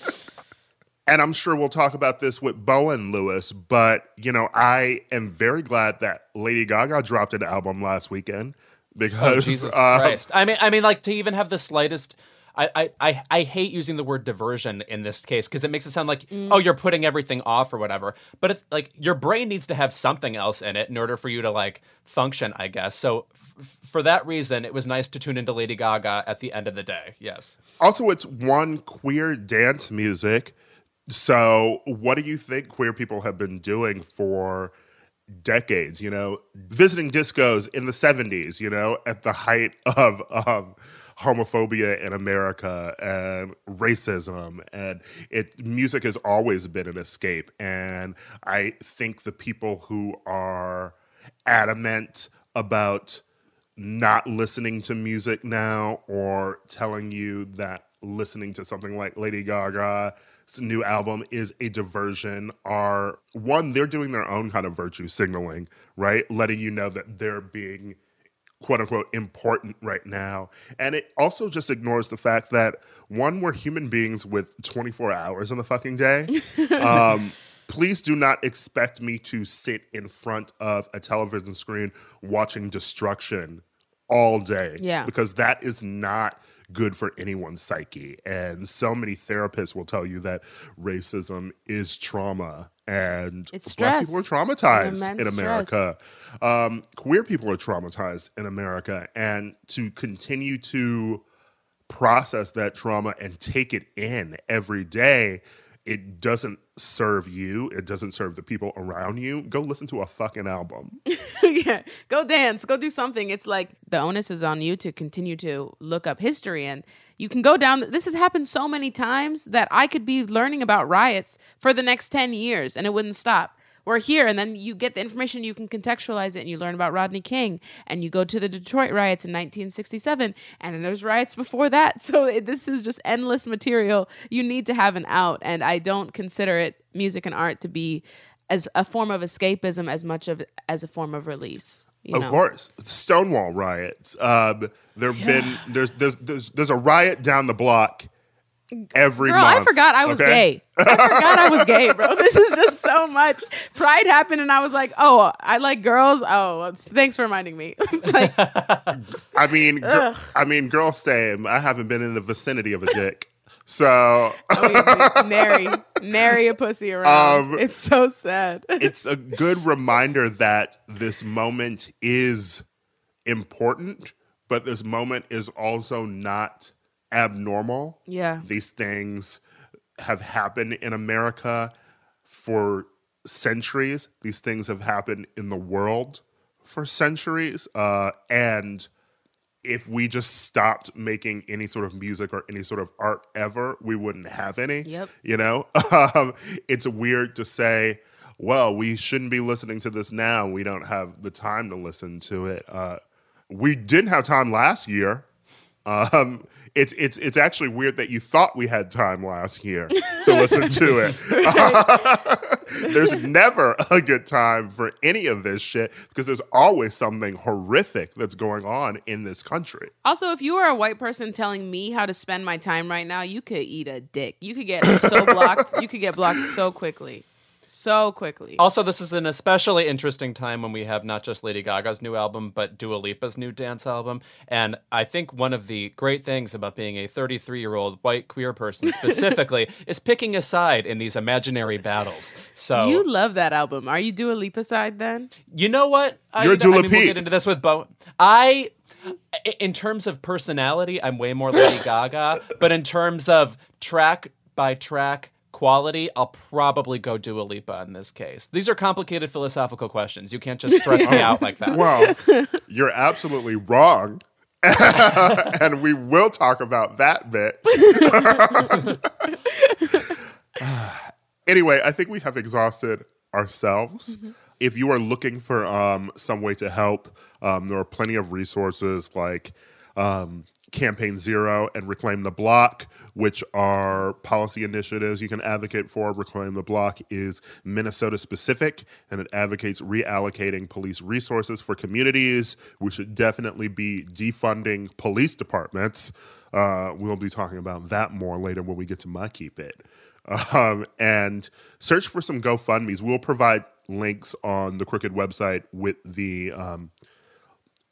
And I'm sure we'll talk about this with Bowen Louis, but you know, I am very glad that Lady Gaga dropped an album last weekend Oh, because Jesus uh, Christ! I mean, I mean, like to even have the slightest I, I, I, I hate using the word diversion in this case because it makes it sound like mm. oh you're putting everything off or whatever. But if, like your brain needs to have something else in it in order for you to like function, I guess. So f- for that reason, it was nice to tune into Lady Gaga at the end of the day. Yes. Also, it's one queer dance music. So, what do you think queer people have been doing for decades? You know, visiting discos in the 70s, you know, at the height of, of homophobia in America and racism. And it music has always been an escape. And I think the people who are adamant about not listening to music now or telling you that listening to something like Lady Gaga's new album is a diversion are one, they're doing their own kind of virtue signaling, right? Letting you know that they're being quote unquote important right now. And it also just ignores the fact that one, we're human beings with 24 hours in the fucking day. [LAUGHS] um, please do not expect me to sit in front of a television screen watching destruction all day. Yeah. Because that is not good for anyone's psyche. And so many therapists will tell you that racism is trauma and It's black stress. people are traumatized in America. Um, queer people are traumatized in America. And to continue to process that trauma and take it in every day, it doesn't serve you. It doesn't serve the people around you. Go listen to a fucking album. [LAUGHS] yeah, go dance, go do something. It's like the onus is on you to continue to look up history, and you can go down. This has happened so many times that I could be learning about riots for the next ten years, and it wouldn't stop. We're here, and then you get the information, you can contextualize it, and you learn about Rodney King, and you go to the Detroit riots in 1967, and then there's riots before that. [LAUGHS] So it, this is just endless material. You need to have an out, and I don't consider it music and art to be as a form of escapism as much of as a form of release. You Of know? course, Stonewall riots. Um, there've been there's, there's there's there's a riot down the block every Girl, month. I forgot I was okay? gay. I forgot I was gay, bro. This is just so much. Pride happened, and I was like, "Oh, I like girls." Oh, thanks for reminding me. [LAUGHS] like, I mean, gr- I mean, girl, same. I haven't been in the vicinity of a dick, so [LAUGHS] nary, nary a pussy around. Um, it's so sad. [LAUGHS] it's a good reminder that this moment is important, but this moment is also not abnormal. Yeah. These things have happened in America for centuries. These things have happened in the world for centuries. Uh, and if we just stopped making any sort of music or any sort of art ever, we wouldn't have any. Yep. You know, [LAUGHS] um, it's weird to say, well, we shouldn't be listening to this now. We don't have the time to listen to it. Uh, we didn't have time last year. Um, it's it's it's actually weird that you thought we had time last year to [LAUGHS] listen to it. [LAUGHS] there's never a good time for any of this shit because there's always something horrific that's going on in this country. Also, if you were a white person telling me how to spend my time right now, you could eat a dick. You could get so blocked. You could get blocked so quickly, so quickly. Also, this is an especially interesting time when we have not just Lady Gaga's new album, but Dua Lipa's new dance album. And I think one of the great things about being a 33 year old white queer person [LAUGHS] specifically is picking a side in these imaginary battles. So, You you, love that album. Are you Dua Lipa side then? You know what? I, You're I Dua mean, we'll get into this with Bo. I. i- In terms of personality, I'm way more Lady [LAUGHS] Gaga, but in terms of track by track quality, I'll probably go Dua Lipa in this case. These are complicated philosophical questions. You can't just stress me [LAUGHS] out like that. Well, you're absolutely wrong. [LAUGHS] and we will talk about that bit. [LAUGHS] anyway, I think we have exhausted ourselves. If you are looking for um, some way to help, um, there are plenty of resources like um, Campaign Zero and Reclaim the Block, which are policy initiatives you can advocate for. Reclaim the Block is Minnesota specific and it advocates reallocating police resources for communities. We should definitely be defunding police departments. Uh, we'll be talking about that more later when we get to my keep it. Um, and search for some GoFundMe's. We'll provide links on the Crooked website with the um,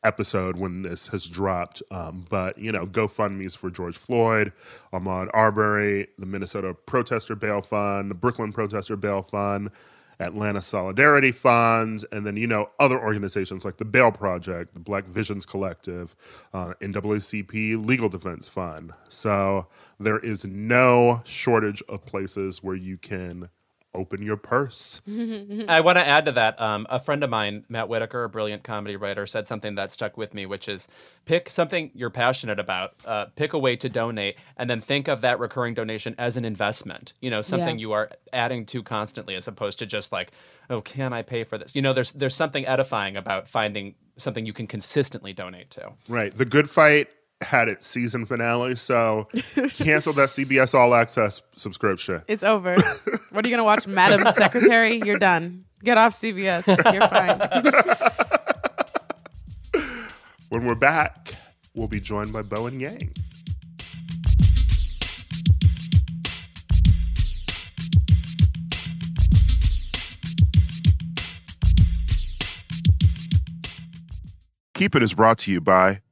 episode when this has dropped. Um, but you know, GoFundMe's for George Floyd, Ahmaud Arbery, the Minnesota Protester Bail Fund, the Brooklyn Protester Bail Fund. Atlanta Solidarity Funds, and then you know other organizations like the Bail Project, the Black Visions Collective, uh, NAACP Legal Defense Fund. So there is no shortage of places where you can open your purse. [LAUGHS] I want to add to that. Um, a friend of mine, Matt Whitaker, a brilliant comedy writer, said something that stuck with me, which is pick something you're passionate about, uh, pick a way to donate, and then think of that recurring donation as an investment. You know, something Yeah. you are adding to constantly, as opposed to just like, oh, can I pay for this? You know, there's there's something edifying about finding something you can consistently donate to. Right. The Good Fight had its season finale, so [LAUGHS] cancel that CBS All Access subscription. It's over. what are you gonna watch, Madam Secretary? You're done. Get off CBS. You're fine. [LAUGHS] When we're back, we'll be joined by Bowen Yang. Keep It is brought to you by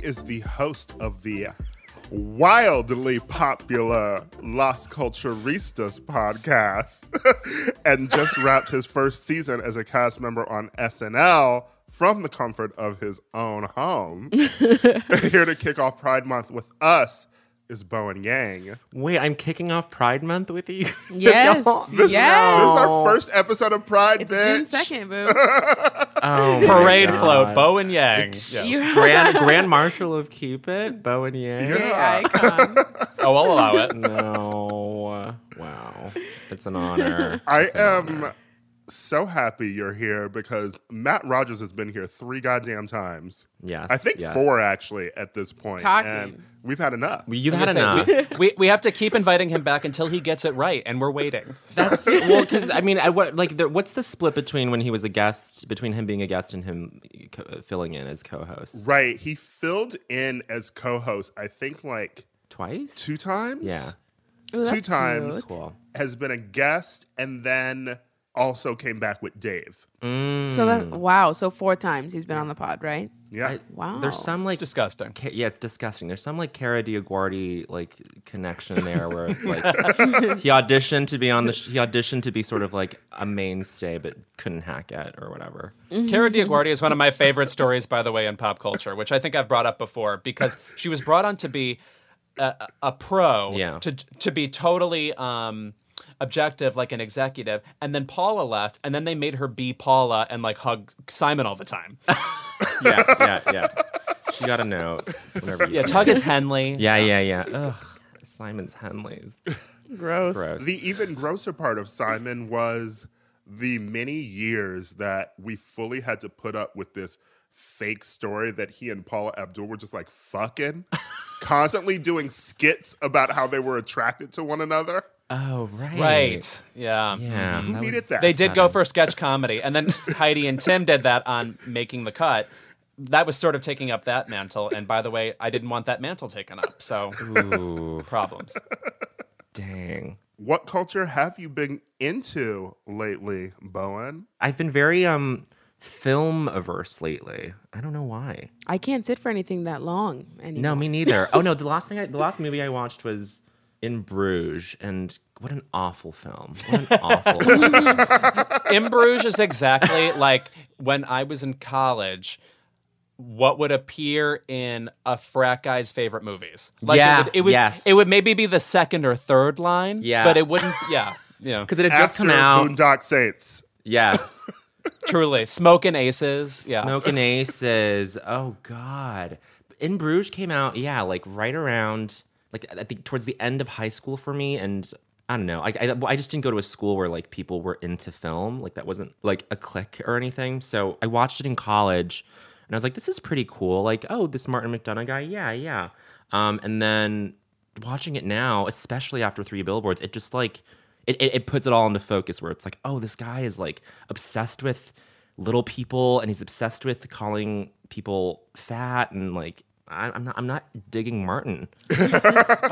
Is the host of the wildly popular Las Culturistas podcast [LAUGHS] and just wrapped his first season as a cast member on SNL from the comfort of his own home. [LAUGHS] Here to kick off Pride Month with us is Bowen Yang. Wait, I'm kicking off Pride Month with you. Yes. [LAUGHS] This, yes. this is our first episode of Pride, it's bitch. June second, boo. Oh, Parade God. float, Bowen Yang. Yes. [LAUGHS] Grand Grand Marshal of Keep It, Bowen Yang. gay icon. [LAUGHS] Oh, I'll allow it. No, wow, it's an honor. I It's an am honor. So happy you're here because Matt Rogers has been here three goddamn times. Yes, I think yes. four actually at this point. Talking. And we've had enough. You've I'm had gonna enough. We, [LAUGHS] we, we have to keep inviting him back until he gets it right, and we're waiting. [LAUGHS] That's well, because I mean, I, what like the, what's the split between when he was a guest, between him being a guest and him co- filling in as co-host? Right. He filled in as co-host, I think like Twice. two times. Yeah. Ooh, two times. cute. Cool. Has been a guest and then also came back with Dave. So that wow. So four times he's been on the pod, right? Yeah. I- Wow. There's some like It's disgusting. Ca- yeah, disgusting. There's some like Kara DioGuardi like connection there where it's like [LAUGHS] he auditioned to be on the sh- he auditioned to be sort of like a mainstay but couldn't hack it or whatever. Kara DioGuardi is one of my favorite stories, by the way, in pop culture, which I think I've brought up before because she was brought on to be a, a pro, Yeah. to to be totally um, objective, like an executive, and then Paula left, and then they made her be Paula and like hug Simon all the time. [LAUGHS] Yeah, yeah, yeah. She got a note. Whenever you Yeah, tug is Henley. Yeah, yeah, yeah. Ugh. Simon's Henleys. [LAUGHS] Gross. Gross. The even grosser part of Simon was the many years that we fully had to put up with this fake story that he and Paula Abdul were just like fucking, [LAUGHS] constantly doing skits about how they were attracted to one another. Oh, right. Right. Yeah. Yeah. Who that needed was- that? They did go for a sketch comedy, and then [LAUGHS] Heidi and Tim did that on Making the Cut. That was sort of taking up that mantle. And by the way, I didn't want that mantle taken up, so Ooh, problems. dang. What culture have you been into lately, Bowen? I've been very um film averse lately. I don't know why. I can't sit for anything that long anymore. No, me neither. oh no, [LAUGHS] the last thing I, the last movie I watched was In Bruges, and what an awful film. What an awful. film. [LAUGHS] In Bruges is exactly like when I was in college. What would appear in a frat guy's favorite movies? Like Yeah, it would, it would, yes. it would maybe be the second or third line. Yeah. but it wouldn't. Yeah, [LAUGHS] yeah. Because it had just come After out. Boondock Saints. Yes. [LAUGHS] Truly, smoking aces. Yeah, Smoking Aces. Oh God. In Bruges came out, yeah, like right around like I think towards the end of high school for me, and I don't know. I, I I just didn't go to a school where like people were into film. Like that wasn't like a clique or anything. So I watched it in college, and I was like, this is pretty cool. Like, oh, this Martin McDonagh guy, yeah, yeah. Um, and then watching it now, especially after Three Billboards, it just like it, it, it puts it all into focus where it's like, oh, this guy is like obsessed with little people and he's obsessed with calling people fat and like I, I'm not I'm not digging Martin. [LAUGHS]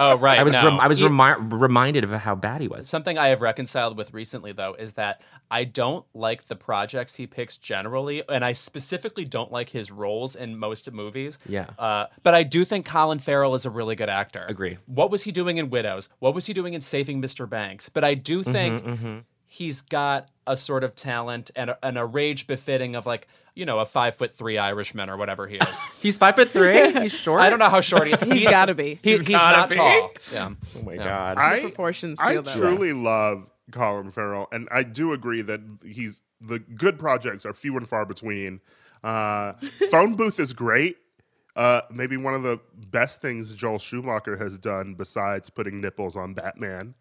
Oh right. I was no. rem- I was remi- reminded of how bad he was. Something I have reconciled with recently, though, is that I don't like the projects he picks generally, and I specifically don't like his roles in most movies. Yeah. Uh, but I do think Colin Farrell is a really good actor. Agree. What was he doing in Widows? What was he doing in Saving Mr. Banks? But I do Mm-hmm, think he's got a sort of talent and a, and a rage befitting of like you know a five foot three Irishman or whatever he is. [LAUGHS] He's five foot three. [LAUGHS] He's short. I don't know how short he. He's he's gotta be. He's, He's he's not be. tall. Yeah. Oh my Yeah. god. I, proportions I feel that way. truly love Colin Farrell, and I do agree that he's the good projects are few and far between. Uh, [LAUGHS] Phone Booth is great. Uh, maybe one of the best things Joel Schumacher has done besides putting nipples on Batman.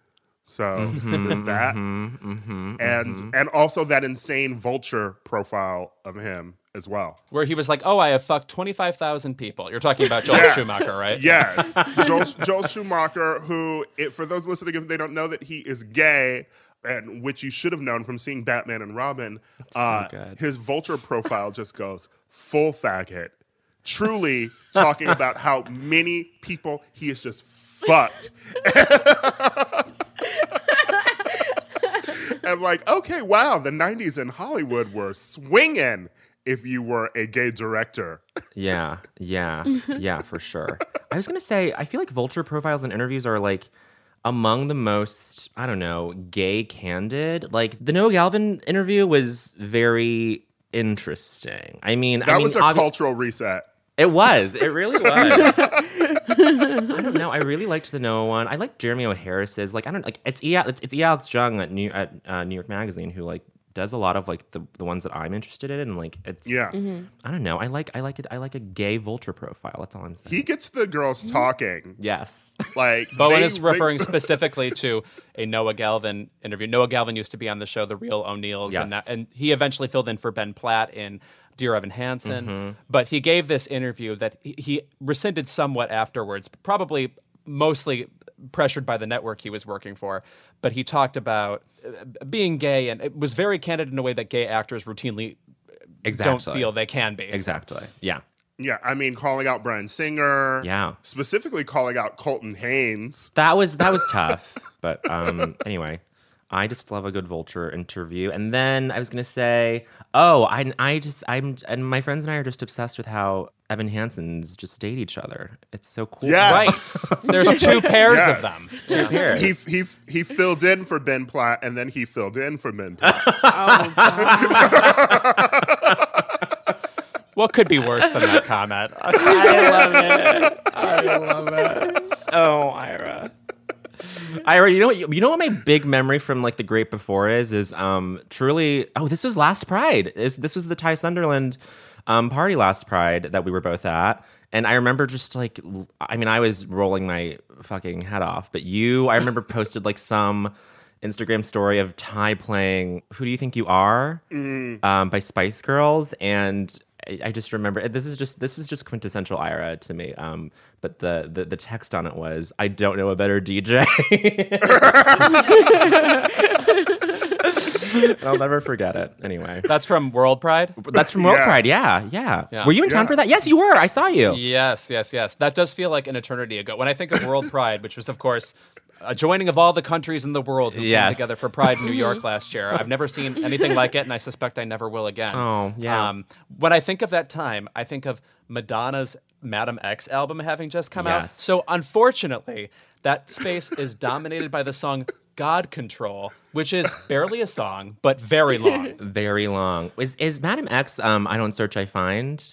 So [LAUGHS] there's mm-hmm, that, mm-hmm, mm-hmm, and and also that insane vulture profile of him as well. where he was like, "Oh, I have fucked twenty five thousand people." You're talking about Joel Yeah. Schumacher, right? [LAUGHS] Yes, [LAUGHS] Joel, Joel Schumacher, who, it, for those listening, if they don't know that he is gay, and which you should have known from seeing Batman and Robin, uh, good. his vulture profile just goes full faggot. Truly talking about how many people he has just fucked. And like, okay, wow, the 90s in Hollywood were swinging if you were a gay director. Yeah, yeah, yeah, for sure. I was gonna say, I feel like vulture profiles and interviews are like among the most, I don't know, gay candid. Like the Noah Galvin interview was very interesting. I mean, That I mean, was a obvi- cultural reset. It was. It really was. [LAUGHS] I don't know. I really liked the Noah one. I like Jeremy O. Harris's. Like I don't like it's E. It's, it's E. Alex Jung at New at uh, New York Magazine who like does a lot of like the the ones that I'm interested in. And like it's Yeah. I don't know. I like I like it. I like a gay vulture profile. That's all I'm saying. He gets the girls talking. yes. [LAUGHS] Like Bowen they- is they- referring [LAUGHS] specifically to a Noah Galvin interview. Noah Galvin used to be on the show The Real O'Neals, and, that, and he eventually filled in for Ben Platt in Dear Evan Hansen. Mm-hmm. But he gave this interview that he, he rescinded somewhat afterwards, probably mostly pressured by the network he was working for. But he talked about uh, being gay, and it was very candid in a way that gay actors routinely Exactly. don't feel they can be. Exactly. Yeah. yeah, I mean, calling out Bryan Singer. Yeah. Specifically calling out Colton Haynes. That was that was tough. But um anyway, I just love a good vulture interview. And then I was gonna say, oh, I I just I'm and my friends and I are just obsessed with how Evan Hansen's just date each other. It's so cool. Yeah. Right. [LAUGHS] There's two pairs Yes. of them. Two pairs. He, he he filled in for Ben Platt, and then he filled in for Ben Platt. [LAUGHS] Oh, God. [LAUGHS] What could be worse than that comment? I love it. I love it. Oh, Ira. [LAUGHS] Ira, you know what? You know what my big memory from like the great before is is um truly. Oh, this was last Pride. This, this was the Ty Sunderland um party last Pride that we were both at, and I remember just like I mean I was rolling my fucking head off, but you I remember [LAUGHS] posted like some Instagram story of Ty playing "Who Do You Think You Are" um, by Spice Girls, and I, I just remember this is just this is just quintessential Ira to me. Um, but the, the the text on it was, "I don't know a better DJ." [LAUGHS] I'll never forget it. Anyway, That's from World Pride. that's from World Yeah. Pride. Yeah, yeah, Yeah. Were you in town Yeah. for that? Yes, you were. I saw you. Yes, yes, yes. That does feel like an eternity ago. When I think of World Pride, which was, of course, a joining of all the countries in the world who Yes. came together for Pride in New York last year. I've never seen anything like it, and I suspect I never will again. [LAUGHS] Oh, yeah. Um, when I think of that time, I think of Madonna's Madame X album having just come out. So unfortunately, that space is dominated by the song God Control, which is barely a song, but very [LAUGHS] long. Very long. Is is Madame X? Um, I don't search, I find.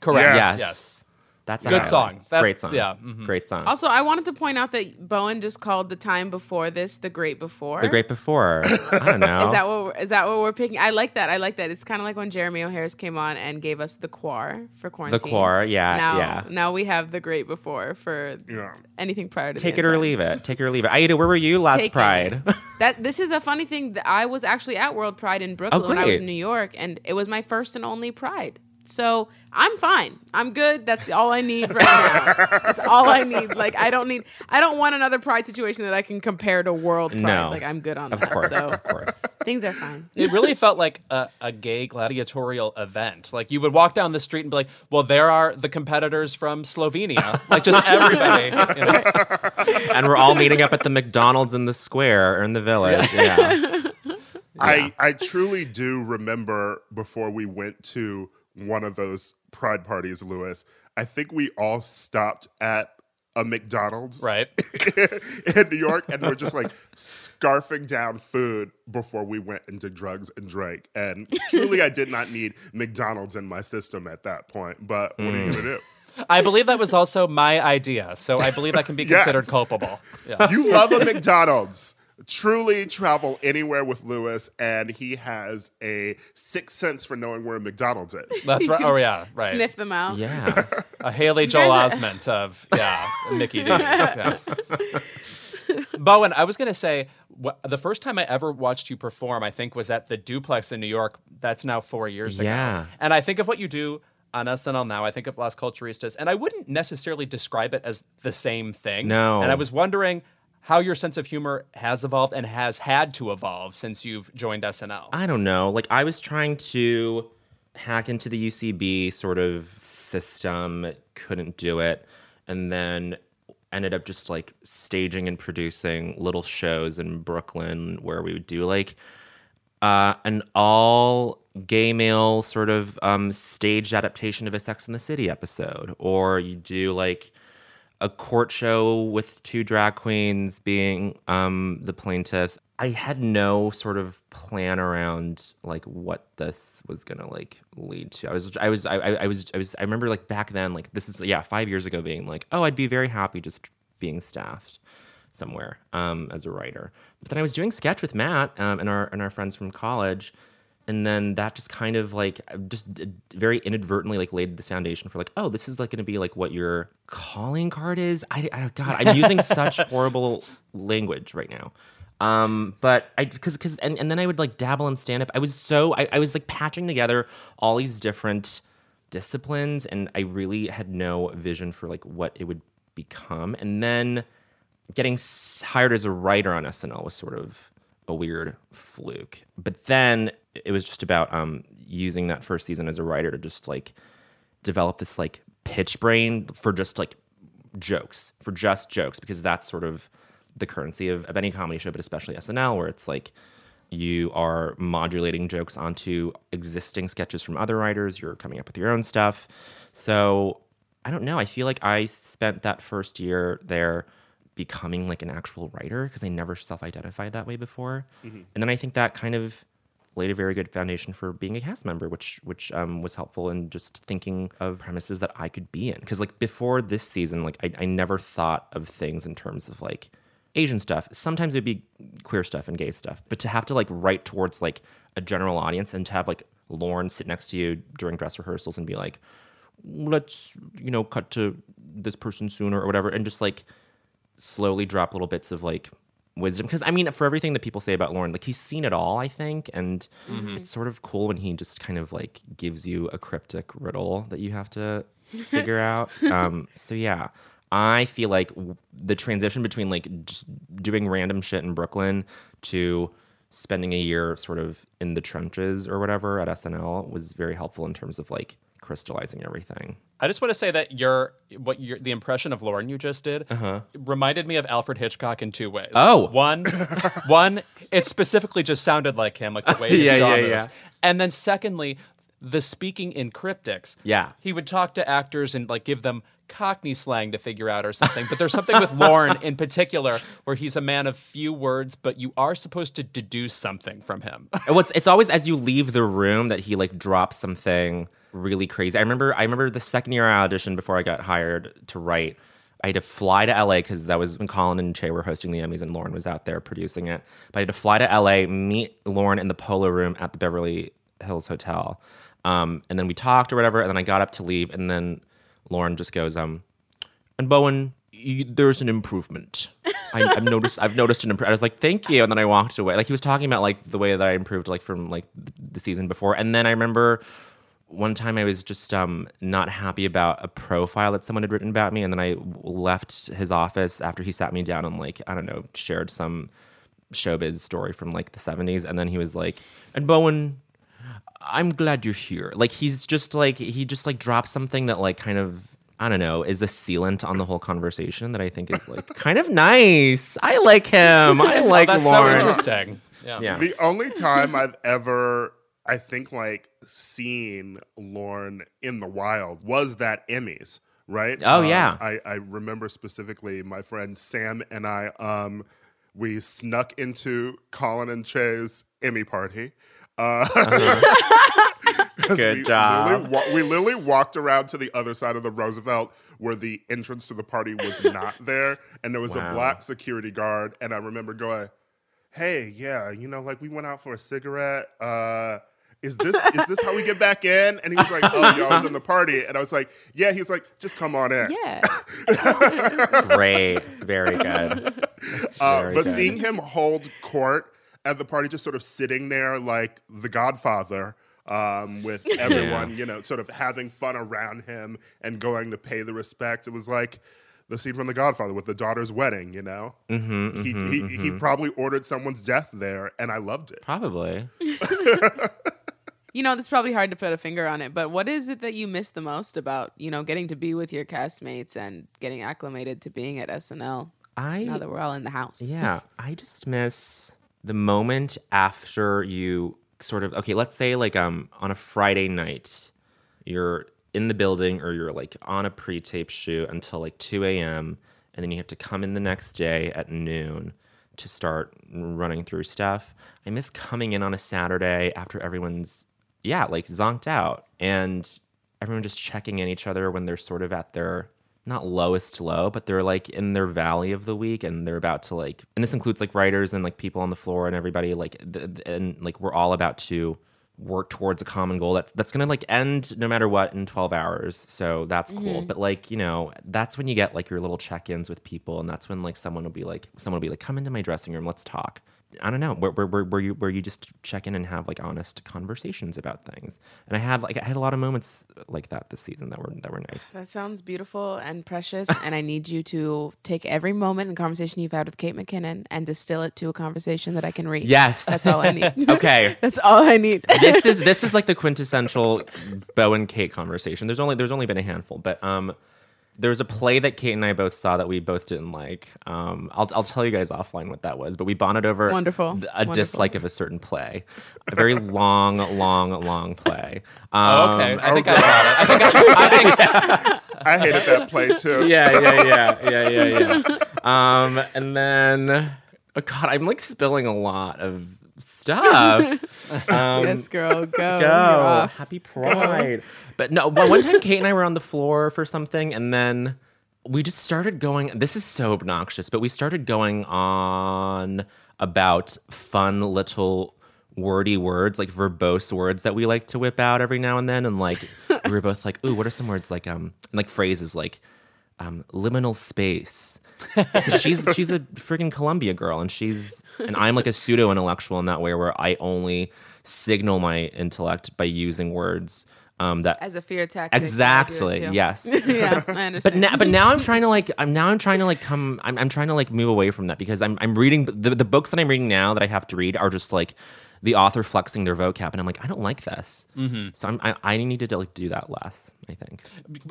Correct. Yes. Yes. Yes. That's a Good highlight. song. That's- Great song. yeah, mhm. Great song. Also, I wanted to point out that Bowen just called the time before this the great before. the great before. [LAUGHS] I don't know. Is that what we're, that what we're picking? I like that. I like that. It's kind of like when Jeremy O. Harris came on and gave us the Quar for quarantine. The Quar, yeah, Now, yeah. now we have the great before for Yeah. anything prior to Take the it or end leave it. Take it or leave it. Aida, where were you last Take. Pride? [LAUGHS] That this is a funny thing. that I was actually at World Pride in Brooklyn when I was in New York, and it was my first and only Pride. So I'm fine. I'm good. That's all I need right now. That's all I need. Like I don't need. I don't want another Pride situation that I can compare to World Pride. No. Like I'm good on of that. course, So of course. things are fine. it really felt like a, a gay gladiatorial event. Like you would walk down the street and be like, "Well, there are the competitors from Slovenia." Like just everybody. you know? [LAUGHS] and we're all meeting up at the McDonald's in the square or in the village. Yeah. I I truly do remember before we went to one of those pride parties, Louis. I think we all stopped at a McDonald's Right. [LAUGHS] in New York, and we're just like scarfing down food before we went into drugs and drank. And truly, I did not need McDonald's in my system at that point. But what are you gonna do? I believe that was also my idea, so I believe that can be [LAUGHS] Yes. considered culpable. Yeah. You love a McDonald's. Truly travel anywhere with Louis, and he has a sixth sense for knowing where a McDonald's is. That's right. Oh yeah, right. Sniff them out. Yeah. [LAUGHS] A Haley Joel are- Osment of yeah, Mickey [LAUGHS] D's. Yes. Bowen, I was gonna say wh- the first time I ever watched you perform, I think, was at the Duplex in New York. That's now four years Yeah. ago. And I think of what you do on SNL now. I think of Las Culturistas, and I wouldn't necessarily describe it as the same thing. No. And I was wondering how your sense of humor has evolved and has had to evolve since you've joined SNL. I don't know. Like I was trying to hack into the UCB sort of system, couldn't do it, and then ended up just like staging and producing little shows in Brooklyn where we would do like uh, an all gay male sort of um, staged adaptation of a Sex in the City episode, or you do like a court show with two drag queens being um, the plaintiffs. I had no sort of plan around like what this was gonna like lead to. I was, I was, I, I was, I was. I remember like back then, like this is yeah, five years ago, being like, oh, I'd be very happy just being staffed somewhere um, as a writer. But then I was doing sketch with Matt um, and our and our friends from college, and then that just kind of like just very inadvertently like laid this foundation for like oh this is like going to be like what your calling card is. I, I God I'm using [LAUGHS] such horrible language right now. Um, but I because because and, and then I would like dabble in stand up. I was so I, I was like patching together all these different disciplines and I really had no vision for like what it would become. And then getting hired as a writer on SNL was sort of a weird fluke. But then it was just about um, using that first season as a writer to just like develop this like pitch brain for just like jokes, for just jokes, because that's sort of the currency of, of any comedy show, but especially SNL, where it's like you are modulating jokes onto existing sketches from other writers, you're coming up with your own stuff. So I don't know. I feel like I spent that first year there becoming like an actual writer because I never self identified that way before. And then I think that kind of laid a very good foundation for being a cast member, which which um, was helpful in just thinking of premises that I could be in. Because like before this season, like I, I never thought of things in terms of like Asian stuff. Sometimes it'd be queer stuff and gay stuff, but to have to like write towards like a general audience and to have like Lorne sit next to you during dress rehearsals and be like, let's you know cut to this person sooner or whatever, and just like slowly drop little bits of like wisdom because I mean, for everything that people say about Lorne, like he's seen it all, I think, and Mm-hmm. it's sort of cool when he just kind of like gives you a cryptic riddle that you have to [LAUGHS] figure out. Um, so yeah, I feel like w- the transition between like just doing random shit in Brooklyn to spending a year sort of in the trenches or whatever at SNL was very helpful in terms of like crystallizing everything. I just want to say that your what your the impression of Lorne you just did uh-huh. reminded me of Alfred Hitchcock in two ways. Oh. [LAUGHS] one, one, it specifically just sounded like him, like the way his [LAUGHS] Yeah, jaw yeah, moves. yeah. And then secondly, the speaking in cryptics. Yeah. he would talk to actors and like give them Cockney slang to figure out or something. But there's something with Lorne in particular where he's a man of few words, but you are supposed to deduce something from him. What's it's always as you leave the room that he like drops something really crazy. I remember I remember the second year I auditioned before I got hired to write. I had to fly to LA because that was when Colin and Che were hosting the Emmys and Lorne was out there producing it. But I had to fly to LA, meet Lorne in the polo room at the Beverly Hills Hotel. Um, and then we talked or whatever, and then I got up to leave, and then Lorne just goes, um, and Bowen, you, there's an improvement. I, I've noticed. I've noticed an improvement. I was like, thank you, and then I walked away. Like he was talking about like the way that I improved, like from like the season before. And then I remember one time I was just um, not happy about a profile that someone had written about me, and then I left his office after he sat me down and like I don't know shared some showbiz story from like the 70s and then he was like and bowen i'm glad you're here. Like he's just like he just like drops something that like kind of i don't know is a sealant on the whole conversation that i think is like [LAUGHS] kind of nice. I like him. I [LAUGHS] like That's Lorne. so interesting. Yeah. yeah. The only time I've ever, I think, like seeing Lorne in the wild was that Emmys, right? Oh, Um, yeah. I, I remember specifically my friend Sam and I, um, we snuck into Colin and Che's Emmy party. Uh, [LAUGHS] 'cause Good we job. Literally wa- we literally walked around to the other side of the Roosevelt where the entrance to the party was not there, and there was Wow. a black security guard. And I remember going, "Hey, yeah, you know, like we went out for a cigarette. Uh, is this is this how we get back in?" And he was like, "Oh, y'all was in the party," and I was like, "Yeah." He was like, "Just come on in." Yeah. [LAUGHS] great very good Uh, Very but good. seeing him hold court at the party, just sort of sitting there like the Godfather, um, with [LAUGHS] everyone, you know, sort of having fun around him and going to pay the respect, it was like the scene from The Godfather with the daughter's wedding. You know, mm-hmm, he he, he probably ordered someone's death there, and I loved it. probably [LAUGHS] You know, this is probably hard to put a finger on it, but what is it that you miss the most about, you know, getting to be with your castmates and getting acclimated to being at SNL i now that we're all in the house? Yeah, I just miss the moment after you sort of okay, let's say like um on a Friday night, you're in the building or you're like on a pre-tape shoot until like 2 a.m. and then you have to come in the next day at noon to start running through stuff. I miss coming in on a Saturday after everyone's yeah, like zonked out. And everyone just checking in each other when they're sort of at their not lowest low, but they're like in their valley of the week and they're about to like and this includes like writers and like people on the floor and everybody like th- and like we're all about to work towards a common goal that's that's gonna like end no matter what in 12 hours. So that's cool. Mm-hmm. But like you know that's when you get like your little check-ins with people and that's when like someone will be like someone will be like come into my dressing room. Let's talk I don't know where, where, where, where you where you just check in and have like honest conversations about things and I had like I had a lot of moments like that this season that were that were nice That sounds beautiful and precious, [LAUGHS] and I need you to take every moment and conversation you've had with Kate McKinnon and distill it to a conversation that I can read. yes That's all I need. [LAUGHS] okay [LAUGHS] That's all I need. this is this is like the quintessential Bo and Kate conversation. There's only there's only been a handful, but um, there's a play that Kate and I both saw that we both didn't like. Um, I'll I'll tell you guys offline what that was, but we bonded over Wonderful. th- a Wonderful. dislike of a certain play, a very long, [LAUGHS] long, long play. Oh, Um, okay. I think I got it. I think I, I think [LAUGHS] I hated that play too. [LAUGHS] yeah, yeah, yeah, yeah, yeah, yeah. Um, and then, oh God, I'm like spilling a lot of stuff. [LAUGHS] Um, yes, girl, go. go. You're off. Happy Pride. But no, one one time Kate and I were on the floor for something, and then we just started going. This is so obnoxious, but we started going on about fun little wordy words, like verbose words that we like to whip out every now and then. And like we were both like, "Ooh, what are some words like um and like phrases like." um, liminal space. She's she's a freaking Columbia girl, and she's and I'm like a pseudo intellectual in that way, where I only signal my intellect by using words um, that As a fear tactic. I do it exactly yes. [LAUGHS] yeah, I understand. But now, but now I'm trying to like I'm now I'm trying to like come I'm, I'm trying to like move away from that because I'm I'm reading the the books that I'm reading now that I have to read are just like the author flexing their vocab and I'm like I don't like this. Mm-hmm. So I'm I, I need to like do that less. I think.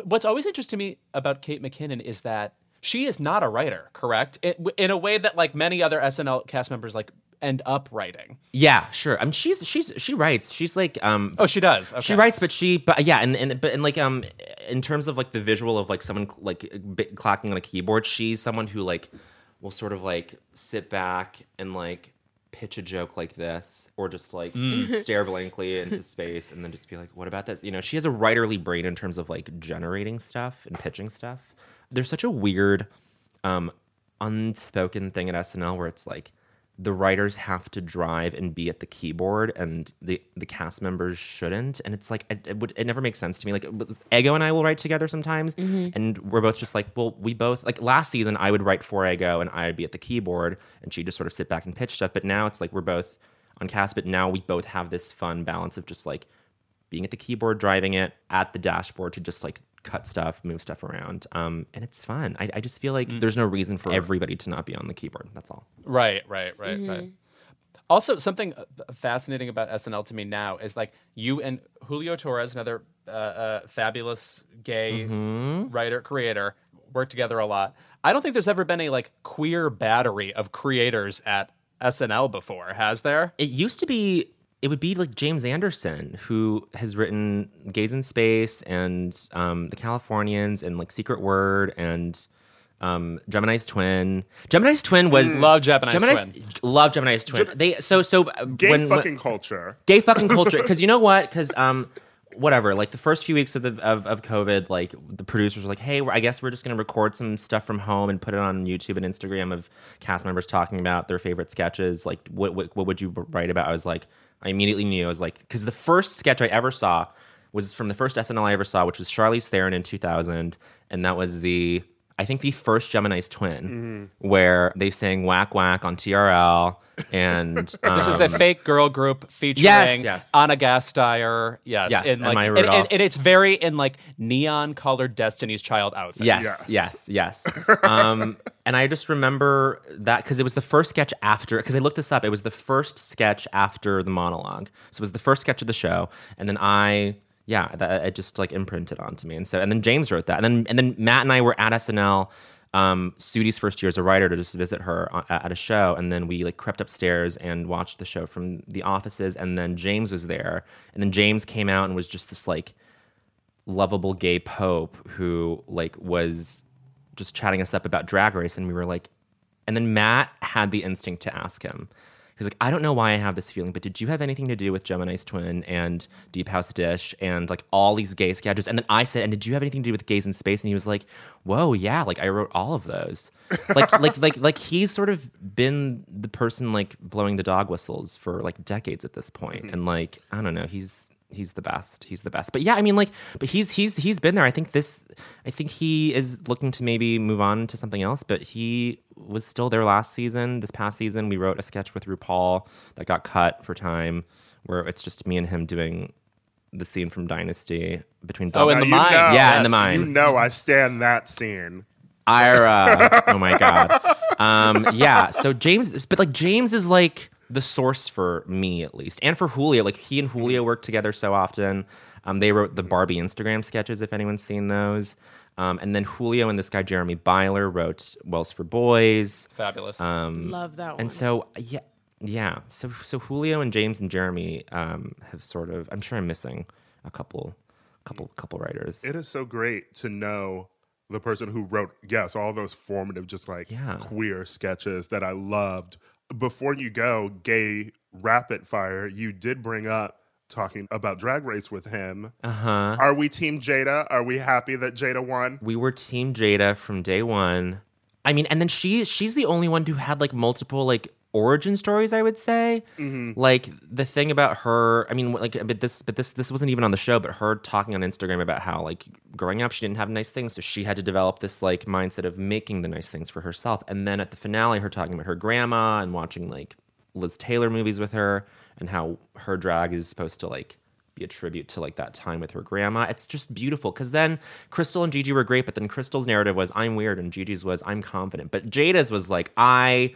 What's always interesting to me about Kate McKinnon is that she is not a writer, correct? It, in a way that like many other SNL cast members like end up writing. Yeah, sure. I mean, she's she's she writes. She's like um Oh, she does. Okay. She writes, but she, but yeah, and, and but and like um, in terms of like the visual of like someone like clacking on a keyboard, she's someone who like will sort of like sit back and like pitch a joke like this, or just like [LAUGHS] stare blankly into space, and then just be like, "What about this?" You know, she has a writerly brain in terms of like generating stuff and pitching stuff. There's such a weird, um, unspoken thing at SNL where it's like the writers have to drive and be at the keyboard and the the cast members shouldn't. And it's like it, it would it never makes sense to me. Like ego and i will write together sometimes. And we're both just like well we both like last season i would write for ego and i'd be at the keyboard and she'd just sort of sit back and pitch stuff. But now it's like we're both on cast but now we both have this fun balance of just like being at the keyboard driving it at the dashboard to just like cut stuff move stuff around um and it's fun i, I just feel like there's no reason for everybody to not be on the keyboard that's all Right, right, right, right. Also, something uh, fascinating about SNL to me now is like you and Julio Torres, another uh, uh, fabulous gay writer creator, work together a lot. I don't think there's ever been a like queer battery of creators at SNL before, has there? It used to be it would be like James Anderson who has written Gays in Space and um, The Californians and like Secret Word and um, Gemini's Twin. Gemini's Twin was Love Gemini's Twin. Love Gemini's Twin. they so so uh, Gay when, fucking when, culture. gay fucking [LAUGHS] culture because you know what because um whatever like the first few weeks of the of, of covid like the producers were like hey i guess we're just going to record some stuff from home and put it on youtube and instagram of cast members talking about their favorite sketches like what what, what would you write about i was like i immediately knew. I was like because the first sketch i ever saw was from the first snl i ever saw which was charlize theron in 2000 and that was the I think the first Gemini's twin, where they sang "Whack Whack" on TRL, and [LAUGHS] This is a um, fake girl group featuring Yes, yes. Ana Gasteyer. Yes, Yes, in and like, and, and- and it's very in like neon colored Destiny's Child outfits. Yes, yes, yes. um, and I just remember that because it was the first sketch after. Because I looked this up, it was the first sketch after the monologue. So it was the first sketch of the show, and then I, yeah, that it just like imprinted onto me. And so, and then James wrote that, and then and then Matt and I were at SNL. Um, Sudi's first year as a writer to just visit her uh, at a show, and then we like crept upstairs and watched the show from the offices, and then James was there, and then James came out and was just this like lovable gay pope who like was just chatting us up about drag race. And we were like and then matt had the instinct to ask him he was like i don't know why i have this feeling but did you have anything to do with gemini's twin and deep house dish and like all these gay sketches and then i said and did you have anything to do with gays in space? And he was like whoa yeah like i wrote all of those. [LAUGHS] Like like like like he's sort of been the person like blowing the dog whistles for like decades at this point. point and like i don't know he's he's the best. He's the best. But yeah, I mean, like, but he's he's he's been there. I think this. I think he is looking to maybe move on to something else. But he was still there last season. This past season, we wrote a sketch with RuPaul that got cut for time, where it's just me and him doing the scene from Dynasty between. Oh, in the you mine. know- Yeah, in the mine. You know, I stand that scene. Ira. oh my god. Um, yeah. So James, but like James is like the source for me at least, and for Julio. Like he and Julio work together so often. Um, they wrote the Barbie Instagram sketches, if anyone's seen those. Um, and then Julio and this guy Jeremy Beiler wrote Wells for Boys. Fabulous. Um, Love that one. and so yeah, yeah. So so Julio and James and Jeremy um, have sort of. I'm sure I'm missing a couple, couple, couple writers. It is so great to know the person who wrote, yes, all those formative, just like Yeah. queer sketches that I loved. Before you go, gay rapid fire, you did bring up talking about drag race with him. Uh huh. Are we team Jaida? Are we happy that Jaida won? we were team Jaida from day one. I mean, and then she she's the only one who had like multiple like origin stories i would say mm-hmm. like the thing about her i mean like but this but this this wasn't even on the show but her talking on instagram about how like growing up she didn't have nice things so she had to develop this like mindset of making the nice things for herself and then at the finale her talking about her grandma and watching like liz taylor movies with her and how her drag is supposed to like be a tribute to like that time with her grandma. It's just beautiful because then Crystal and Gigi were great, but then Crystal's narrative was I'm weird and Gigi's was I'm confident. But Jaida's was like I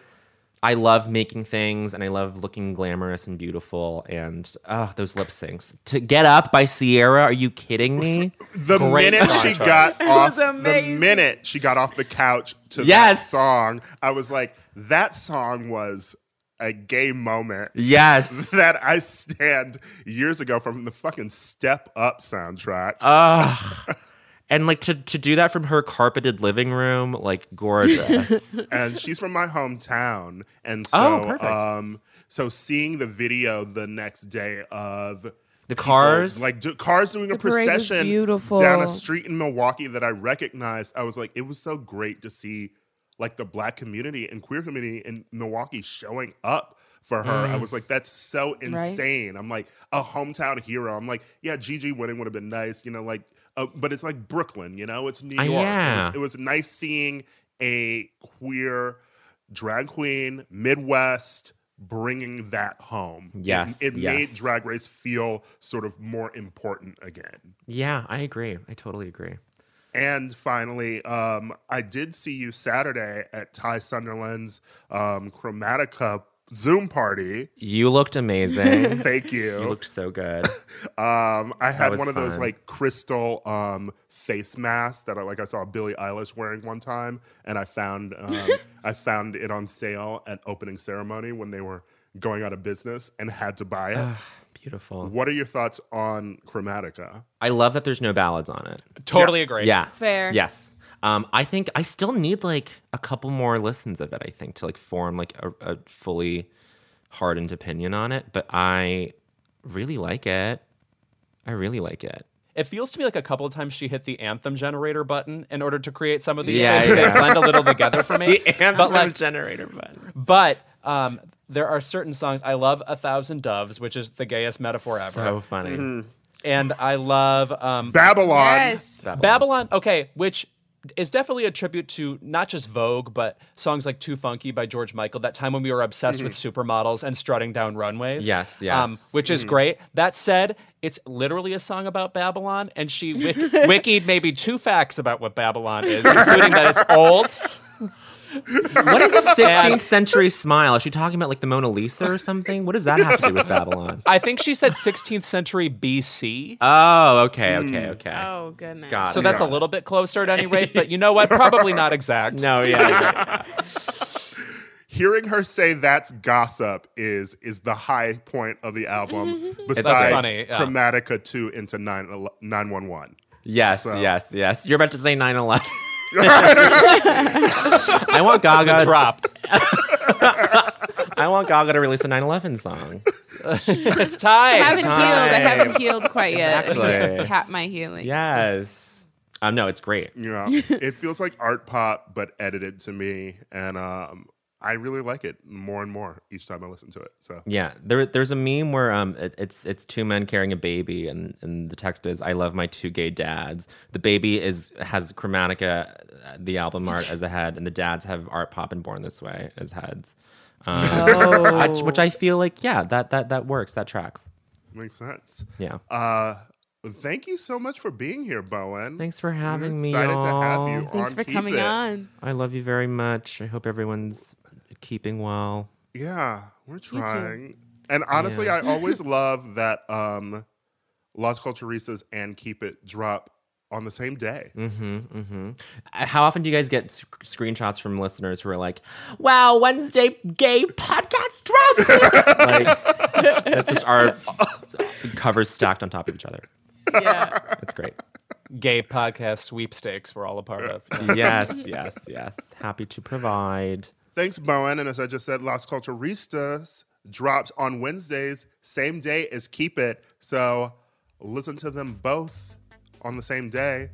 I love making things and I love looking glamorous and beautiful and oh those lip syncs. To Get Up by Ciara, are you kidding me? [LAUGHS] The Great minute she choice. got off, the minute she got off the couch to Yes. that song, I was like, that song was a gay moment yes. [LAUGHS] that I stand years ago from the fucking Step Up soundtrack. Ugh. [LAUGHS] And like to, to do that from her carpeted living room, like gorgeous. [LAUGHS] and she's from my hometown, and so Oh, perfect. um, so seeing the video the next day of The people, cars, like do, cars doing a The parade was procession beautiful. down a street in Milwaukee that I recognized. I was like, it was so great to see like the black community and queer community in Milwaukee showing up for her. Mm. I was like, that's so insane. I'm like a hometown hero. I'm like, yeah, Gigi winning would have been nice, you know, like, uh, but it's like Brooklyn, you know, it's New Uh, York. It was- yeah. it was nice seeing a queer drag queen Midwest bringing that home. It- Yes, it, yes. made Drag Race feel sort of more important again. yeah, I agree. I totally agree. And finally, um, I did see you Saturday at Ty Sunderland's um, Chromatica Zoom party. You looked amazing. [LAUGHS] Thank you you. looked so good. [LAUGHS] Um, I had one of those fun. like crystal um, face masks that I like. I saw Billie Eilish wearing one time, and I found um, [LAUGHS] I found it on sale at opening ceremony when they were going out of business, and had to buy it. Beautiful. what are your thoughts on Chromatica? I love that there's no ballads on it. Totally agree. Yeah. Fair. Yes. Um, I think I still need like a couple more listens of it. I think to like form like a, a fully hardened opinion on it. But I really like it. I really like it. It feels to me like a couple of times she hit the anthem generator button in order to create some of these Yeah, things. yeah. They blend a little together for [LAUGHS] me. but like, generator button. but um, there are certain songs. I love "A Thousand Doves," which is the gayest metaphor ever, So funny. and I love um, Babylon. Yes. Babylon. Okay, which is definitely a tribute to not just Vogue, but songs like "Too Funky" by George Michael. That time when we were obsessed with supermodels and strutting down runways. Yes, Um, yes. which is great. That said, it's literally a song about Babylon, and she wik- [LAUGHS] wikied maybe two facts about what Babylon is, including that it's [LAUGHS] old. What is a [LAUGHS] 16th century smile? Is she talking about like the Mona Lisa or something? What does that have to do with Babylon? I think she said 16th century BC. Oh, okay, hmm. okay, okay. Oh goodness. Got So it. that's a little bit closer at any rate, but you know what? [LAUGHS] Probably not exact. No, yeah, yeah. Hearing her say that's gossip is is the high point of the album. Mm-hmm. Besides funny, yeah. Chromatica 2 into 9 911. Yes, So- yes, yes. You're about to say 9 11. I want Gaga. to Drop. I want Gaga to release a 9 11 song. It's time. I haven't healed. I haven't healed quite yet. Exactly. [LAUGHS] Cap my healing. Yes. Um, no, it's great. Yeah. it feels like art pop but edited to me and um I really like it more and more each time I listen to it. So Yeah, there, there's a meme where um, it, it's it's two men carrying a baby, and, and the text is "I love my two gay dads." The baby is has Chromatica, uh, the album art as a head, and the dads have Art Pop and Born This Way as heads. Um, Oh. which, which I feel like, yeah, that that that works. That tracks. makes sense. Yeah. Uh thank you so much for being here, Bowen. Thanks for We're having me. excited to have y'all. you. Thanks on for Keep coming It. on. I love you very much. I hope everyone's keeping well. Yeah, we're trying. And honestly, Yeah. I always [LAUGHS] love that um Las Culturistas and Keep It drop on the same day. Mm-hmm, mm-hmm. How often do you guys get sc- screenshots from listeners who are like, "Wow, Wednesday gay podcast drop"? [LAUGHS] like that's just our covers stacked on top of each other. Yeah. It's great. Gay podcast sweepstakes we're all a part of. Yes, yes, yes. Happy to provide. Thanks, Bowen. And as I just said, Las Culturistas drops on Wednesdays, same day as Keep It. So listen to them both on the same day.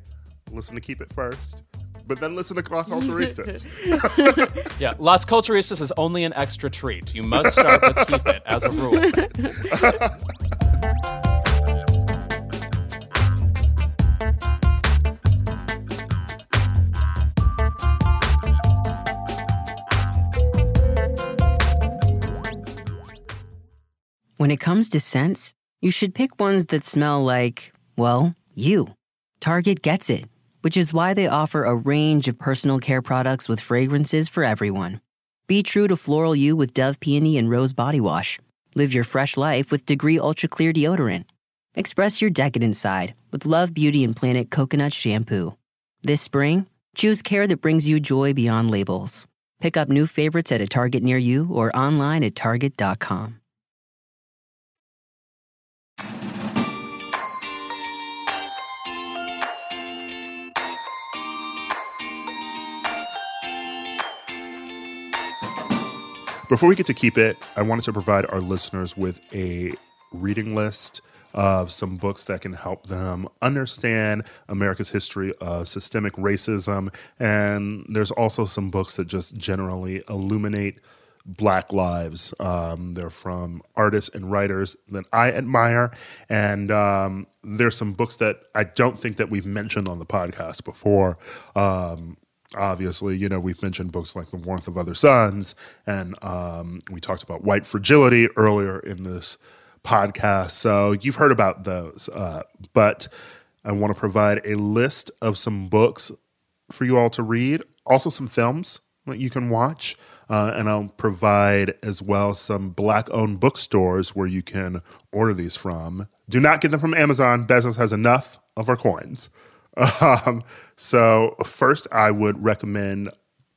Listen to Keep It first. but then listen to Cloth Culturistas. [LAUGHS] Yeah, Las Culturistas is only an extra treat. You must start with keep it as a rule. [LAUGHS] When it comes to scents, you should pick ones that smell like, well, you. Target gets it, which is why they offer a range of personal care products with fragrances for everyone. Be true to floral you with Dove Peony and Rose Body Wash. Live your fresh life with Degree Ultra Clear Deodorant. Express your decadent side with Love Beauty and Planet Coconut Shampoo. This spring, choose care that brings you joy beyond labels. Pick up new favorites at a Target near you or online at Target.com. Before we get to keep it, I wanted to provide our listeners with a reading list of some books that can help them understand America's history of systemic racism. And there's also some books that just generally illuminate Black lives. Um, they're from artists and writers that I admire. And um, there's some books that I don't think that we've mentioned on the podcast before. Um, obviously, you know, we've mentioned books like The Warmth of Other Suns, and um, we talked about White Fragility earlier in this podcast. So you've heard about those. Uh, but I want to provide a list of some books for you all to read, also some films that you can watch. Uh, and I'll provide as well some black owned bookstores where you can order these from. Do not get them from Amazon. Bezos has enough of our coins. Um, so, first, I would recommend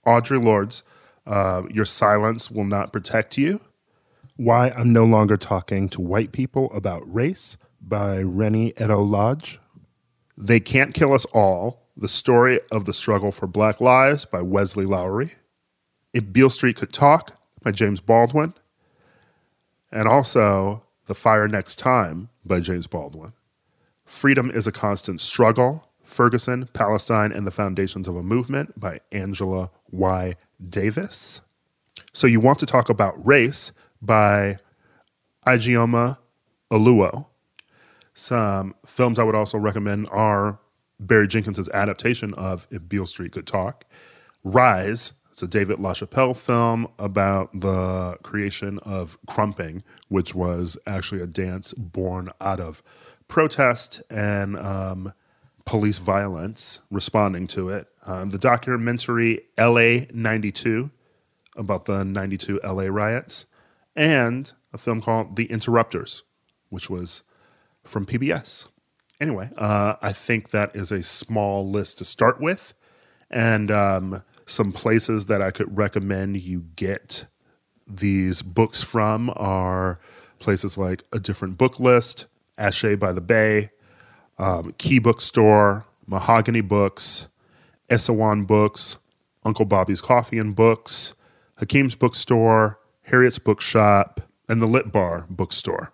Audre Lorde's uh, Your Silence Will Not Protect You Why I'm No Longer Talking to White People About Race by Reni Eddo-Lodge. They Can't Kill Us All The Story of the Struggle for Black Lives by Wesley Lowery. If Beale Street Could Talk by James Baldwin. And also The Fire Next Time by James Baldwin. Freedom is a Constant Struggle Ferguson, Palestine, and the Foundations of a Movement by Angela Y. Davis. So You Want to Talk About Race by Ijeoma Oluo. Some films I would also recommend are Barry Jenkins' adaptation of If Beale Street Could Talk, Rize. It's a David LaChapelle film about the creation of krumping, which was actually a dance born out of protest and um, police violence, responding to it. Um, the documentary LA 92 about the 92 LA riots, and a film called The Interrupters, which was from PBS. Anyway, uh, I think that is a small list to start with. And um, some places that I could recommend you get these books from are places like A Different Book List, Ashay by the Bay, um, Key Bookstore, Mahogany Books, Eso Won Books, Uncle Bobbie's Coffee and Books, Hakim's Bookstore, Harriet's Bookshop, and the Lit Bar Bookstore.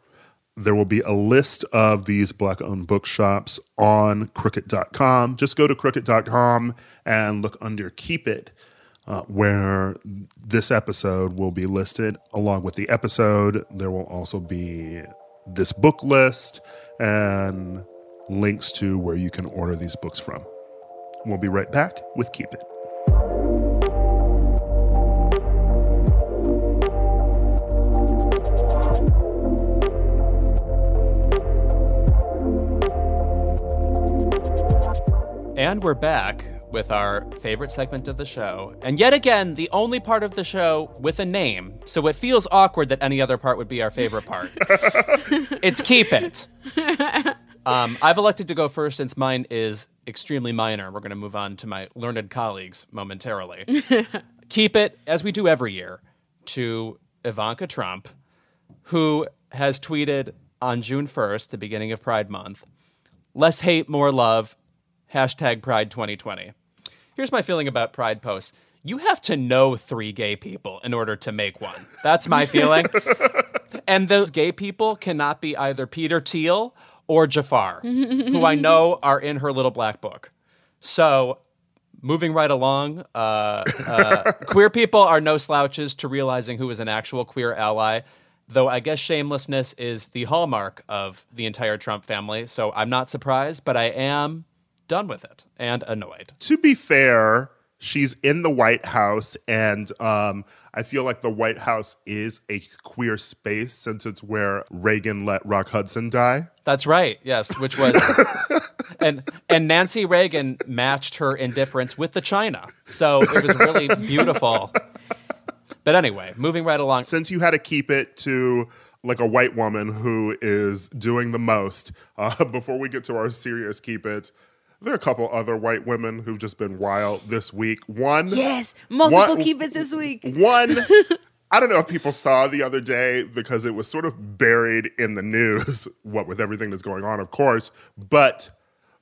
There will be a list of these black owned bookshops on crooked.com. Just go to crooked.com and look under Keep It, uh, where this episode will be listed. Along with the episode, there will also be this book list and links to where you can order these books from. We'll be right back with Keep It. And we're back with our favorite segment of the show. And yet again, the only part of the show with a name. So it feels awkward that any other part would be our favorite part. [LAUGHS] it's Keep It. [LAUGHS] Um, I've elected to go first since mine is extremely minor. We're going to move on to my learned colleagues momentarily. [LAUGHS] Keep it, as we do every year, to Ivanka Trump, who has tweeted on June 1st, the beginning of Pride Month, less hate, more love, hashtag Pride 2020. Here's my feeling about Pride posts. You have to know three gay people in order to make one. That's my feeling. [LAUGHS] and those gay people cannot be either Peter Thiel or Jafar, who I [LAUGHS] know are in her little black book. So moving right along, uh, uh, [LAUGHS] queer people are no slouches to realizing who is an actual queer ally. Though I guess shamelessness is the hallmark of the entire Trump family, so I'm not surprised, but I am done with it and annoyed. to be fair, she's in the White House, and um, I feel like the White House is a queer space since it's where Reagan let Rock Hudson die. That's right. Yes, which was [LAUGHS] and and Nancy Reagan matched her indifference with the China. So it was really beautiful. But anyway, moving right along. Since you had to keep it to like a white woman who is doing the most, uh, [LAUGHS] before we get to our serious keep it, there are a couple other white women who've just been wild this week. One, Yes, multiple One- keep it this week. [LAUGHS] One, I don't know if people saw the other day because it was sort of buried in the news, [LAUGHS] what with everything that's going on, of course. But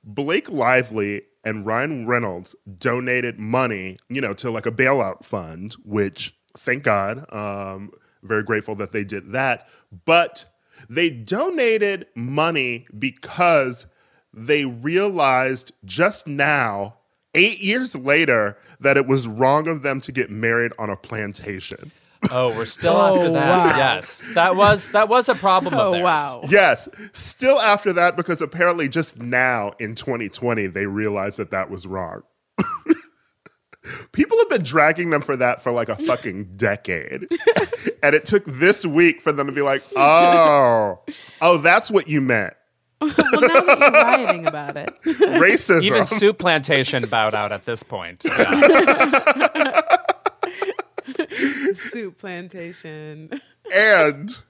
Blake Lively and Ryan Reynolds donated money, you know, to like a bailout fund, which thank God, um, very grateful that they did that. But they donated money because they realized just now, eight years later, that it was wrong of them to get married on a plantation. Oh, we're still [LAUGHS] Oh, after that. wow. Yes. That was that was a problem of Oh theirs. wow. Yes, still after that, because apparently just now in 2020, they realized that that was wrong. [LAUGHS] People have been dragging them for that for like a fucking decade. [LAUGHS] and it took this week for them to be like, oh, oh, that's what you meant. [LAUGHS] well, now that you're rioting about it. [LAUGHS] Racism. Even Soup Plantation bowed out at this point. Yeah. [LAUGHS] Soup plantation. and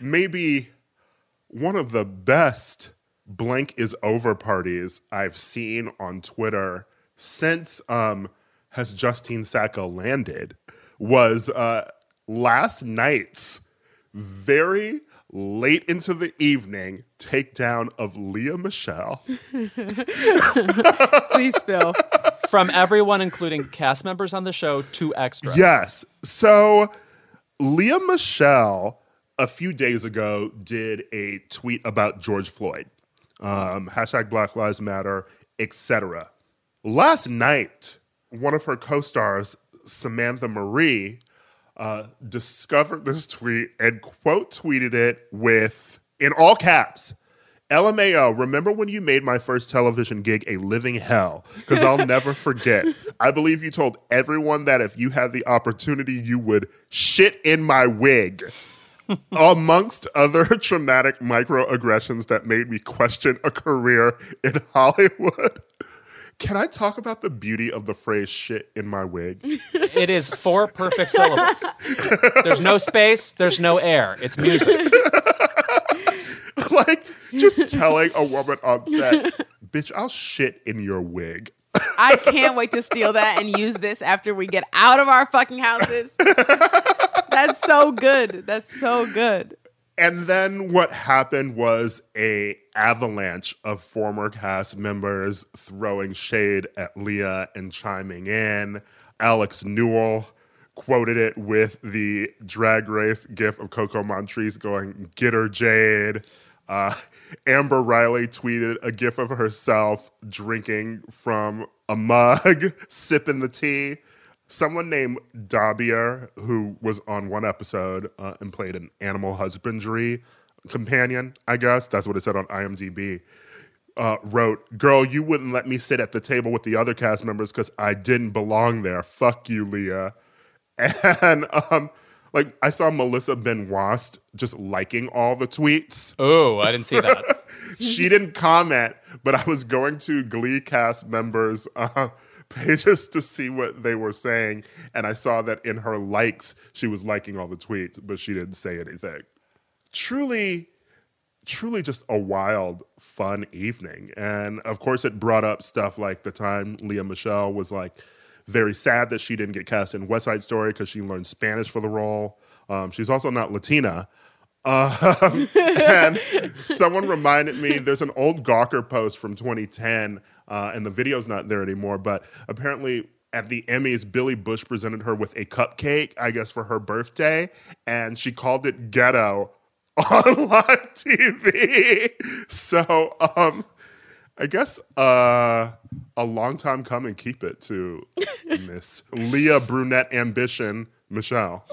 maybe one of the best blank is over parties I've seen on Twitter since um has Justine Sacco landed was uh last night's very late into the evening takedown of Lea Michele. [LAUGHS] Please spill. From everyone, including cast members on the show, to extra. Yes. So Lea Michele a few days ago did a tweet about George Floyd, um, hashtag Black Lives Matter, etc. Last night, one of her co-stars, Samantha Marie, uh, discovered this tweet and quote tweeted it with in all caps. LMAO, remember when you made my first television gig a living hell? Because I'll [LAUGHS] never forget. I believe you told everyone that if you had the opportunity, you would shit in my wig. [LAUGHS] Amongst other [LAUGHS] traumatic microaggressions that made me question a career in Hollywood. Can I talk about the beauty of the phrase shit in my wig? [LAUGHS] It is four perfect syllables. There's no space, there's no air. It's music. [LAUGHS] like just telling a woman on set, bitch, I'll shit in your wig. [LAUGHS] I can't wait to steal that and use this after we get out of our fucking houses. That's so good. That's so good. And then what happened was a avalanche of former cast members throwing shade at Lea and chiming in. Alex Newell quoted it with the drag race gif of Coco Montrese going, Get her, Jade. Uh, Amber Riley tweeted a gif of herself drinking from a mug, [LAUGHS] sipping the tea. Someone named Dabier, who was on one episode uh, and played an animal husbandry companion, I guess that's what it said on IMDb, uh, wrote, Girl, you wouldn't let me sit at the table with the other cast members because I didn't belong there. Fuck you, Lea. [LAUGHS] And um, like I saw Melissa Benoist just liking all the tweets. Oh, I didn't see that. [LAUGHS] she didn't comment, but I was going to Glee cast members' uh, [LAUGHS] pages to see what they were saying, and I saw that in her likes, she was liking all the tweets, but she didn't say anything. Truly, truly just a wild, fun evening. And of course, it brought up stuff like the time Lea Michele was like very sad that she didn't get cast in West Side Story because she learned Spanish for the role. Um, she's also not Latina. Um, [LAUGHS] and someone reminded me there's an old Gawker post from 2010, uh, and the video's not there anymore, but apparently at the Emmys, Billy Bush presented her with a cupcake, I guess, for her birthday, and she called it ghetto [LAUGHS] on live TV. So, um, I guess uh, a long time coming. Keep it to Miss [LAUGHS] Lea Brunette Ambition Michele.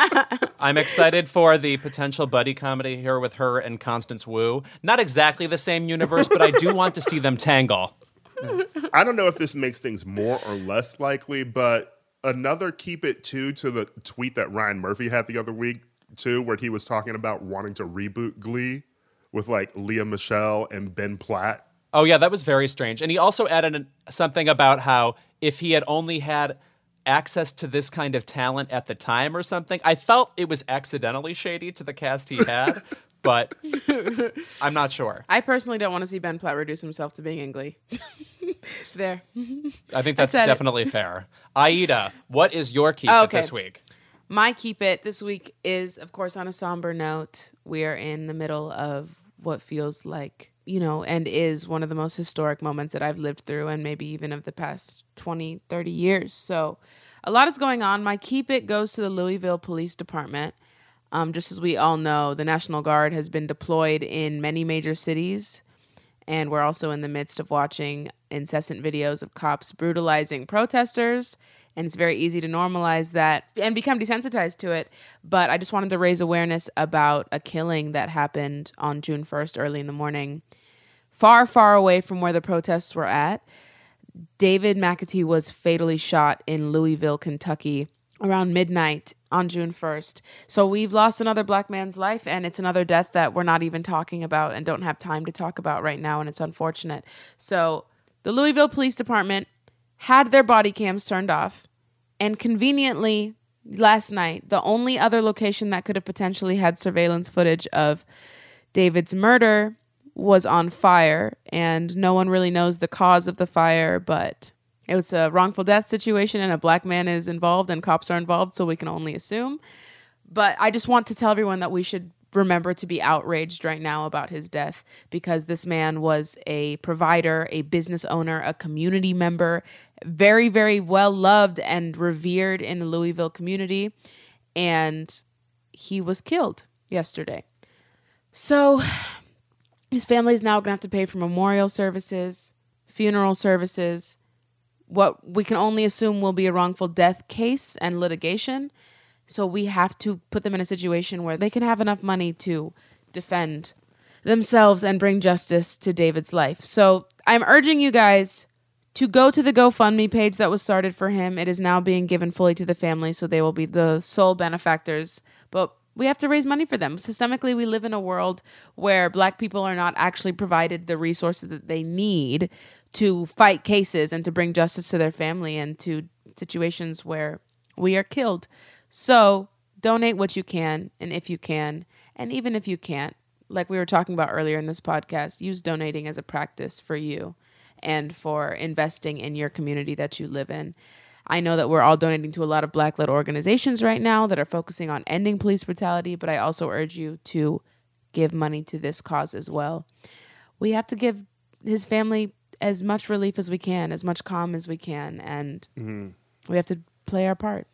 [LAUGHS] I'm excited for the potential buddy comedy here with her and Constance Wu. Not exactly the same universe, but I do want to see them tangle. [LAUGHS] I don't know if this makes things more or less likely, but another keep it too to the tweet that Ryan Murphy had the other week too, where he was talking about wanting to reboot Glee with like Lea Michele and Ben Platt. Oh yeah, that was very strange. And he also added an, something about how if he had only had access to this kind of talent at the time or something, I felt it was accidentally shady to the cast he had, [LAUGHS] but [LAUGHS] I'm not sure. I personally don't want to see Ben Platt reduce himself to being in Glee. [LAUGHS] there. I think that's it. definitely fair. Aida, what is your keep Oh, it okay. this week? My keep it this week is, of course, on a somber note. We are in the middle of what feels like, you know, and is one of the most historic moments that I've lived through, and maybe even of the past 20, 30 years. So a lot is going on. My keep it goes to the Louisville Police Department. Um, just as we all know, the National Guard has been deployed in many major cities. And we're also in the midst of watching incessant videos of cops brutalizing protesters. And it's very easy to normalize that and become desensitized to it. But I just wanted to raise awareness about a killing that happened on June 1st, early in the morning, far, far away from where the protests were at. David McAtee was fatally shot in Louisville, Kentucky around midnight on June 1st. So we've lost another black man's life, and it's another death that we're not even talking about and don't have time to talk about right now, and it's unfortunate. So the Louisville Police Department had their body cams turned off, and conveniently, last night, the only other location that could have potentially had surveillance footage of David's murder was on fire, and no one really knows the cause of the fire, but it was a wrongful death situation, and a black man is involved, and cops are involved, so we can only assume. But I just want to tell everyone that we should remember to be outraged right now about his death because this man was a provider, a business owner, a community member, very, very well loved and revered in the Louisville community. And he was killed yesterday. So his family is now going to have to pay for memorial services, funeral services, what we can only assume will be a wrongful death case and litigation. So we have to put them in a situation where they can have enough money to defend themselves and bring justice to David's life. So I'm urging you guys to go to the GoFundMe page that was started for him. It is now being given fully to the family, so they will be the sole benefactors. But we have to raise money for them. Systemically, we live in a world where black people are not actually provided the resources that they need to fight cases and to bring justice to their family and to situations where we are killed. So donate what you can, and if you can, and even if you can't, like we were talking about earlier in this podcast, use donating as a practice for you and for investing in your community that you live in. I know that we're all donating to a lot of black led organizations right now that are focusing on ending police brutality, but I also urge you to give money to this cause as well. We have to give his family as much relief as we can, as much calm as we can, and we have to play our part.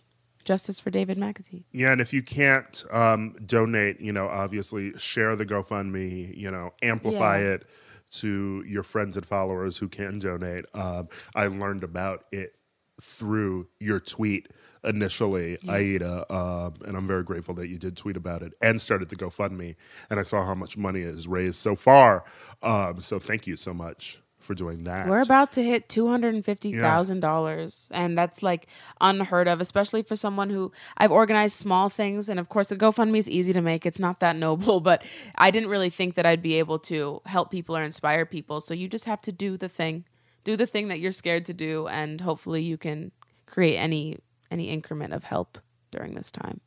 Justice for David McAtee. Yeah, and if you can't um, donate, you know, obviously share the GoFundMe, you know, amplify Yeah. it to your friends and followers who can donate. Um, I learned about it through your tweet initially, Aida, um, and I'm very grateful that you did tweet about it and started the GoFundMe. And I saw how much money it has raised so far. Um, so thank you so much for doing that. We're about to hit two hundred and fifty thousand dollars, and that's like unheard of, especially for someone who I've organized small things. And of course, the GoFundMe is easy to make; it's not that [LAUGHS] noble. But I didn't really think that I'd be able to help people or inspire people. So you just have to do the thing, do the thing that you're scared to do, and hopefully you can create any any increment of help during this time.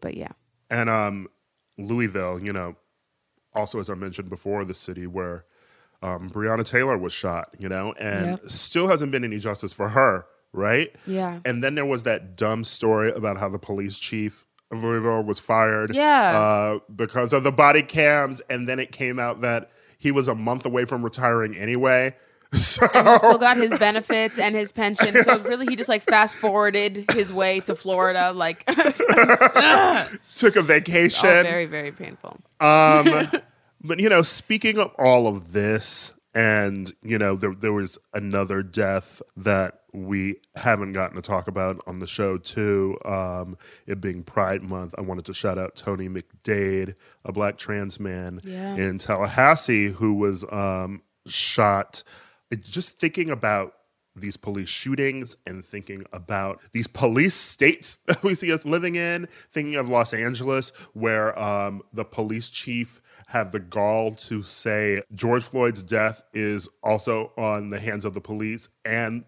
But yeah, And um, Louisville, you know, also as I mentioned before, the city where um, Breonna Taylor was shot, you know, and Yep. still hasn't been any justice for her, right? Yeah. And then there was that dumb story about how the police chief of Louisville was fired, Yeah. uh, because of the body cams, and then it came out that he was a month away from retiring anyway. [LAUGHS] So and he still got his benefits and his pension. So really, he just like fast forwarded his way to Florida, like [LAUGHS] [LAUGHS] took a vacation. very very painful. Um, but you know, speaking of all of this And, you know, there, there was another death that we haven't gotten to talk about on the show, too. Um, it being Pride Month, I wanted to shout out Tony McDade, a black trans man Yeah. in Tallahassee who was um, shot. Just thinking about these police shootings and thinking about these police states [LAUGHS] that we see us living in, thinking of Los Angeles, where um, the police chief had the gall to say George Floyd's death is also on the hands of the police and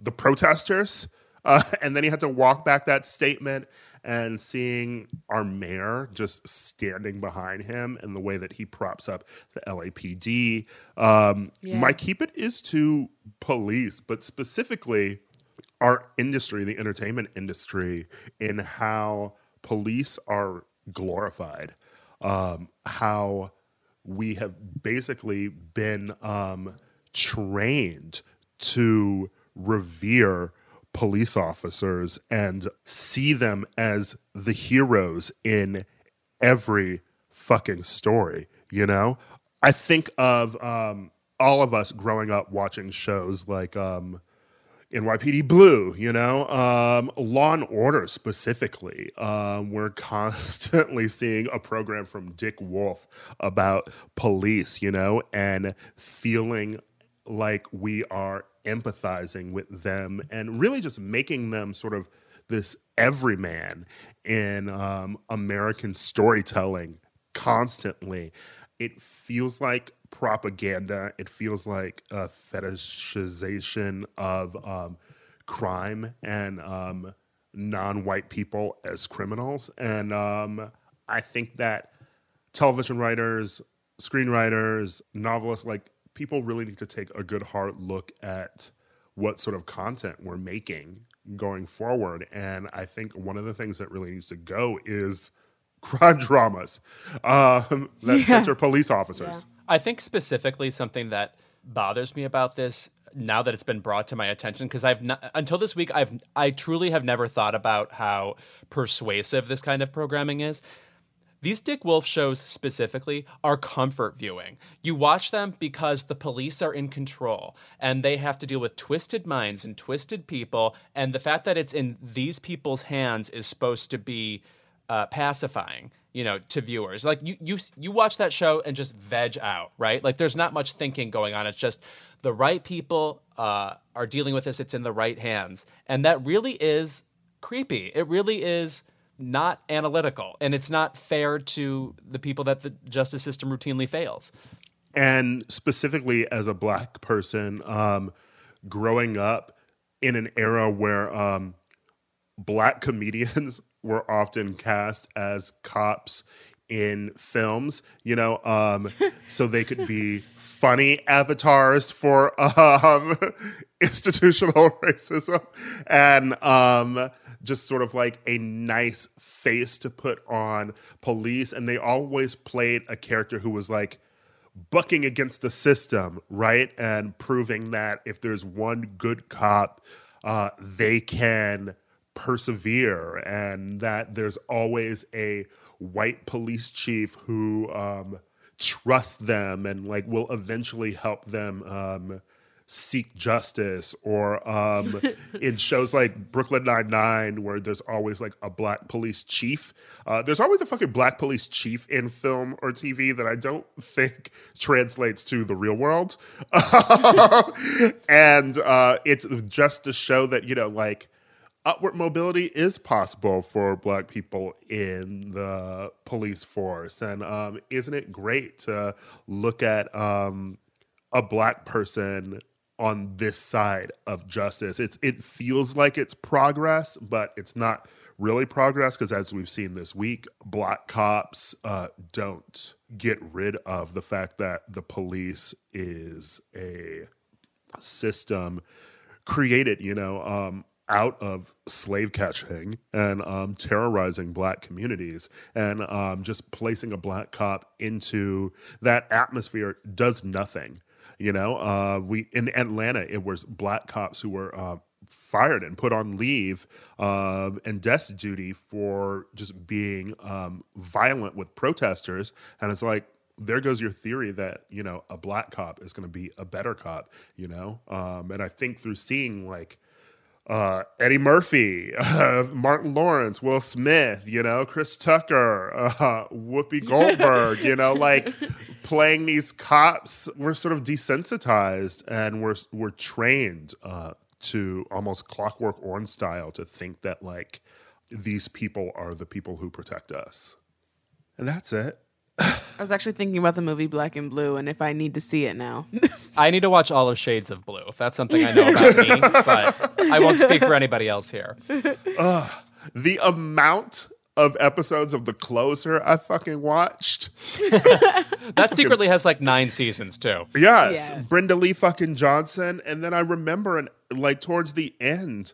the protesters. Uh, [LAUGHS] and then he had to walk back that statement and seeing our mayor just standing behind him and the way that he props up the LAPD. Um, Yeah. My keep it is to police, but specifically our industry, the entertainment industry, in how police are glorified, um, how we have basically been um, trained to revere police officers and see them as the heroes in every fucking story, you know? I think of um, all of us growing up watching shows like um, NYPD Blue, you know, um, Law and Order specifically. Um, we're [LAUGHS] constantly seeing a program from Dick Wolf about police, you know, and feeling like we are empathizing with them and really just making them sort of this everyman in um, American storytelling constantly. It feels like propaganda. It feels like a fetishization of um, crime and um, non-white people as criminals. And um, I think that television writers, screenwriters, novelists, like people really need to take a good hard look at what sort of content we're making going forward. And I think one of the things that really needs to go is [LAUGHS] crime dramas um, that Yeah. center police officers. I think specifically something that bothers me about this now that it's been brought to my attention because I've not, until this week I've I truly have never thought about how persuasive this kind of programming is. These Dick Wolf shows specifically are comfort viewing. You watch them because the police are in control and they have to deal with twisted minds and twisted people. And the fact that it's in these people's hands is supposed to be uh, pacifying, you know, to viewers. Like you, you, you watch that show and just veg out, right? Like there's not much thinking going on. It's just the right people uh, are dealing with this. It's in the right hands, and that really is creepy. It really is not analytical, and it's not fair to the people that the justice system routinely fails. and specifically as a black person um, growing up in an era where um, black comedians were often cast as cops in films you know um, [LAUGHS] so they could be funny avatars for um, [LAUGHS] institutional racism and um, just sort of like a nice face to put on police and they always played a character who was like bucking against the system, right? And proving that if there's one good cop, uh, they can persevere, and that there's always a white police chief who um, trusts them and like will eventually help them. Um, seek justice or um [LAUGHS] in shows like brooklyn 99 where there's always like a black police chief uh there's always a fucking black police chief in film or tv that i don't think translates to the real world [LAUGHS] [LAUGHS] and uh it's just to show that you know like upward mobility is possible for black people in the police force and um isn't it great to look at um a black person on this side of justice. It's it feels like it's progress, but it's not really progress because as we've seen this week, black cops uh, don't get rid of the fact that the police is a system created, you know, um, out of slave catching and um, terrorizing black communities and um, just placing a black cop into that atmosphere does nothing. You know, uh, we in Atlanta, it was black cops who were uh, fired and put on leave um, and desk duty for just being um, violent with protesters. And it's like, there goes your theory that you know a black cop is going to be a better cop. You know, um, and I think through seeing like uh, Eddie Murphy, uh, [LAUGHS] Martin Lawrence, Will Smith, you know, Chris Tucker, [LAUGHS] uh, Whoopi [LAUGHS] Goldberg, you know, like playing these cops, we're sort of desensitized and we're we're trained uh, to almost Clockwork Orange style to think that like these people are the people who protect us, and that's it. I was actually thinking about the movie Black and Blue, and if I need to see it now. I need to watch all of Shades of Blue. If that's something I know about me, [LAUGHS] but I won't speak for anybody else here. The amount of episodes of The Closer I fucking watched. [LAUGHS] That secretly has like nine seasons too. Yes, Yeah. Brenda Leigh fucking Johnson. And then I remember, and like towards the end,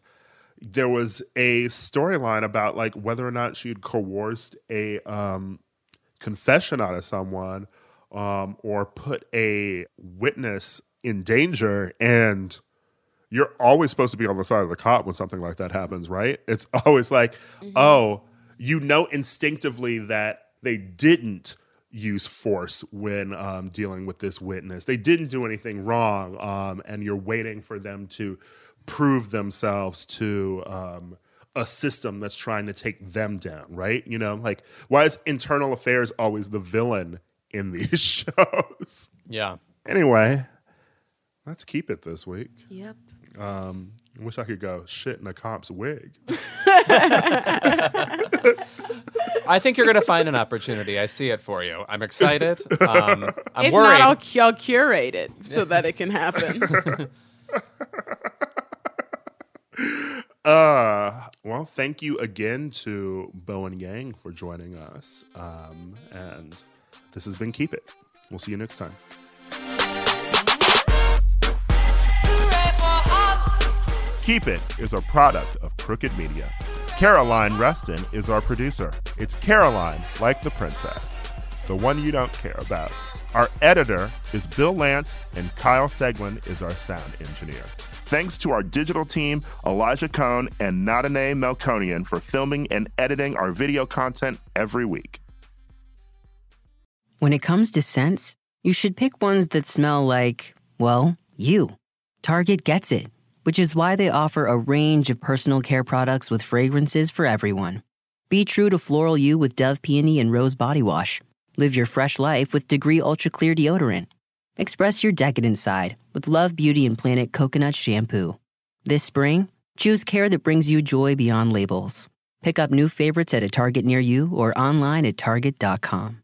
there was a storyline about like whether or not she'd coerced a um, confession out of someone um, or put a witness in danger. And you're always supposed to be on the side of the cop when something like that happens, right? It's [LAUGHS] always like, oh, you know instinctively that they didn't use force when um, dealing with this witness. They didn't do anything wrong, um, and you're waiting for them to prove themselves to um, a system that's trying to take them down, right? You know, like why is internal affairs always the villain in these [LAUGHS] shows? Yeah. Anyway, let's keep it this week. yep. Um, I wish I could go shit in a cop's wig. [LAUGHS] I think you're going to find an opportunity. I see it for you. I'm excited. Um, I'm if worried. not, I'll, I'll curate it so that it can happen. [LAUGHS] Uh, well, thank you again to Bowen Yang for joining us. Um, and this has been Keep It. We'll see you next time. Keep It is a product of Crooked Media. Caroline Reston is our producer. It's Caroline, like the princess, the one you don't care about. Our editor is Bill Lance, and Kyle Seglin is our sound engineer. Thanks to our digital team, Elijah Cohn and Nadine Melkonian, for filming and editing our video content every week. When it comes to scents, you should pick ones that smell like, well, you. Target gets it, which is why they offer a range of personal care products with fragrances for everyone. Be true to floral you with Dove Peony and Rose Body Wash. Live your fresh life with Degree Ultra Clear Deodorant. Express your decadent side with Love Beauty and Planet Coconut Shampoo. This spring, choose care that brings you joy beyond labels. Pick up new favorites at a Target near you or online at Target.com.